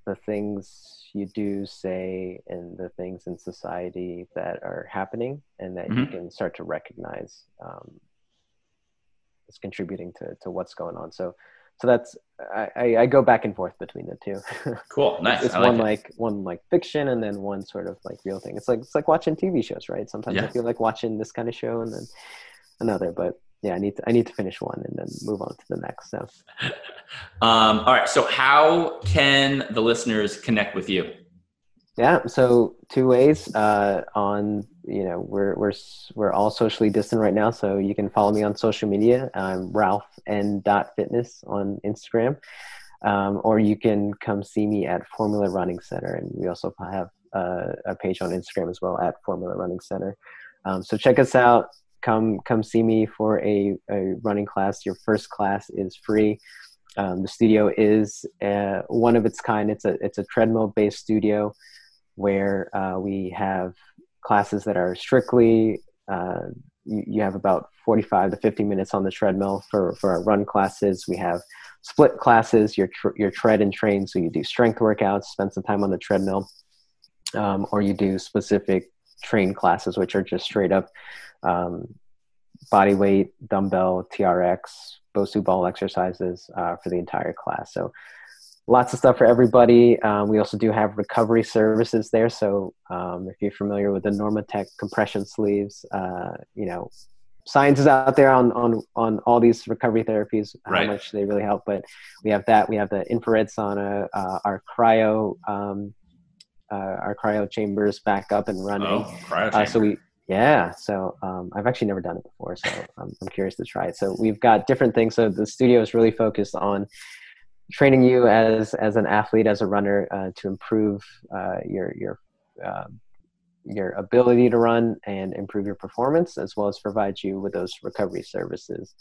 the things you do say and the things in society that are happening and that mm-hmm. you can start to recognize um, is contributing to, to what's going on so so that's I, I go back and forth between the two <laughs> cool nice it's like one it. like one like fiction and then one sort of like real thing it's like it's like watching tv shows right sometimes yeah. i feel like watching this kind of show and then another but yeah, I need to I need to finish one and then move on to the next. So, <laughs> um, all right. So, how can the listeners connect with you? Yeah, so two ways. Uh, on you know, we're we're we're all socially distant right now, so you can follow me on social media. I'm Ralph N. Fitness on Instagram, um, or you can come see me at Formula Running Center, and we also have uh, a page on Instagram as well at Formula Running Center. Um, so check us out come come see me for a, a running class. Your first class is free. Um, the studio is uh, one of its kind. It's a it's a treadmill based studio where uh, we have classes that are strictly uh, you, you, have about 45 to 50 minutes on the treadmill for, for our run classes. We have split classes, your, tr- your tread and train. So you do strength workouts, spend some time on the treadmill, um, or you do specific train classes, which are just straight up um, body weight, dumbbell, TRX, Bosu ball exercises uh, for the entire class. So lots of stuff for everybody. Um, we also do have recovery services there. So um, if you're familiar with the Normatec compression sleeves, uh, you know, science is out there on, on, on all these recovery therapies, right. how much they really help. But we have that. We have the infrared sauna, uh, our cryo, um, uh, our cryo chambers back up and running. Oh, cryo uh, so we, yeah, so um, I've actually never done it before, so I'm, I'm curious to try it. So we've got different things. So the studio is really focused on training you as as an athlete, as a runner, uh, to improve uh, your your uh, your ability to run and improve your performance, as well as provide you with those recovery services.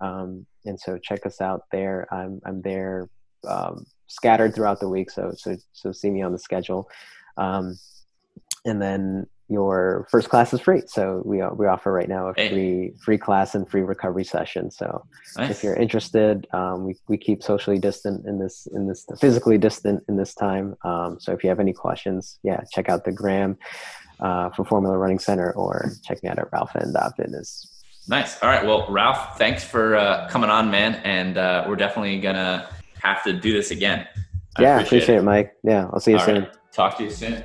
Um, and so check us out there. I'm I'm there um, scattered throughout the week, so so so see me on the schedule. Um, and then your first class is free. So we we offer right now a free hey. free class and free recovery session. So nice. if you're interested, um, we we keep socially distant in this in this physically distant in this time. Um, so if you have any questions, yeah, check out the gram uh, for Formula Running Center or check me out at ralph.fitness. Nice. All right. Well, Ralph, thanks for uh, coming on, man. And uh, we're definitely gonna have to do this again. I yeah, appreciate, appreciate it. it. Mike. Yeah, I'll see you All soon. Right. Talk to you soon.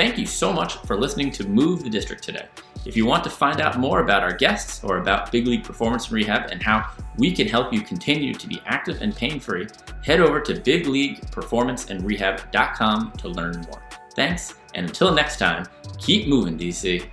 Thank you so much for listening to Move the District today. If you want to find out more about our guests or about Big League Performance and Rehab and how we can help you continue to be active and pain free, head over to bigleagueperformanceandrehab.com to learn more. Thanks, and until next time, keep moving, DC.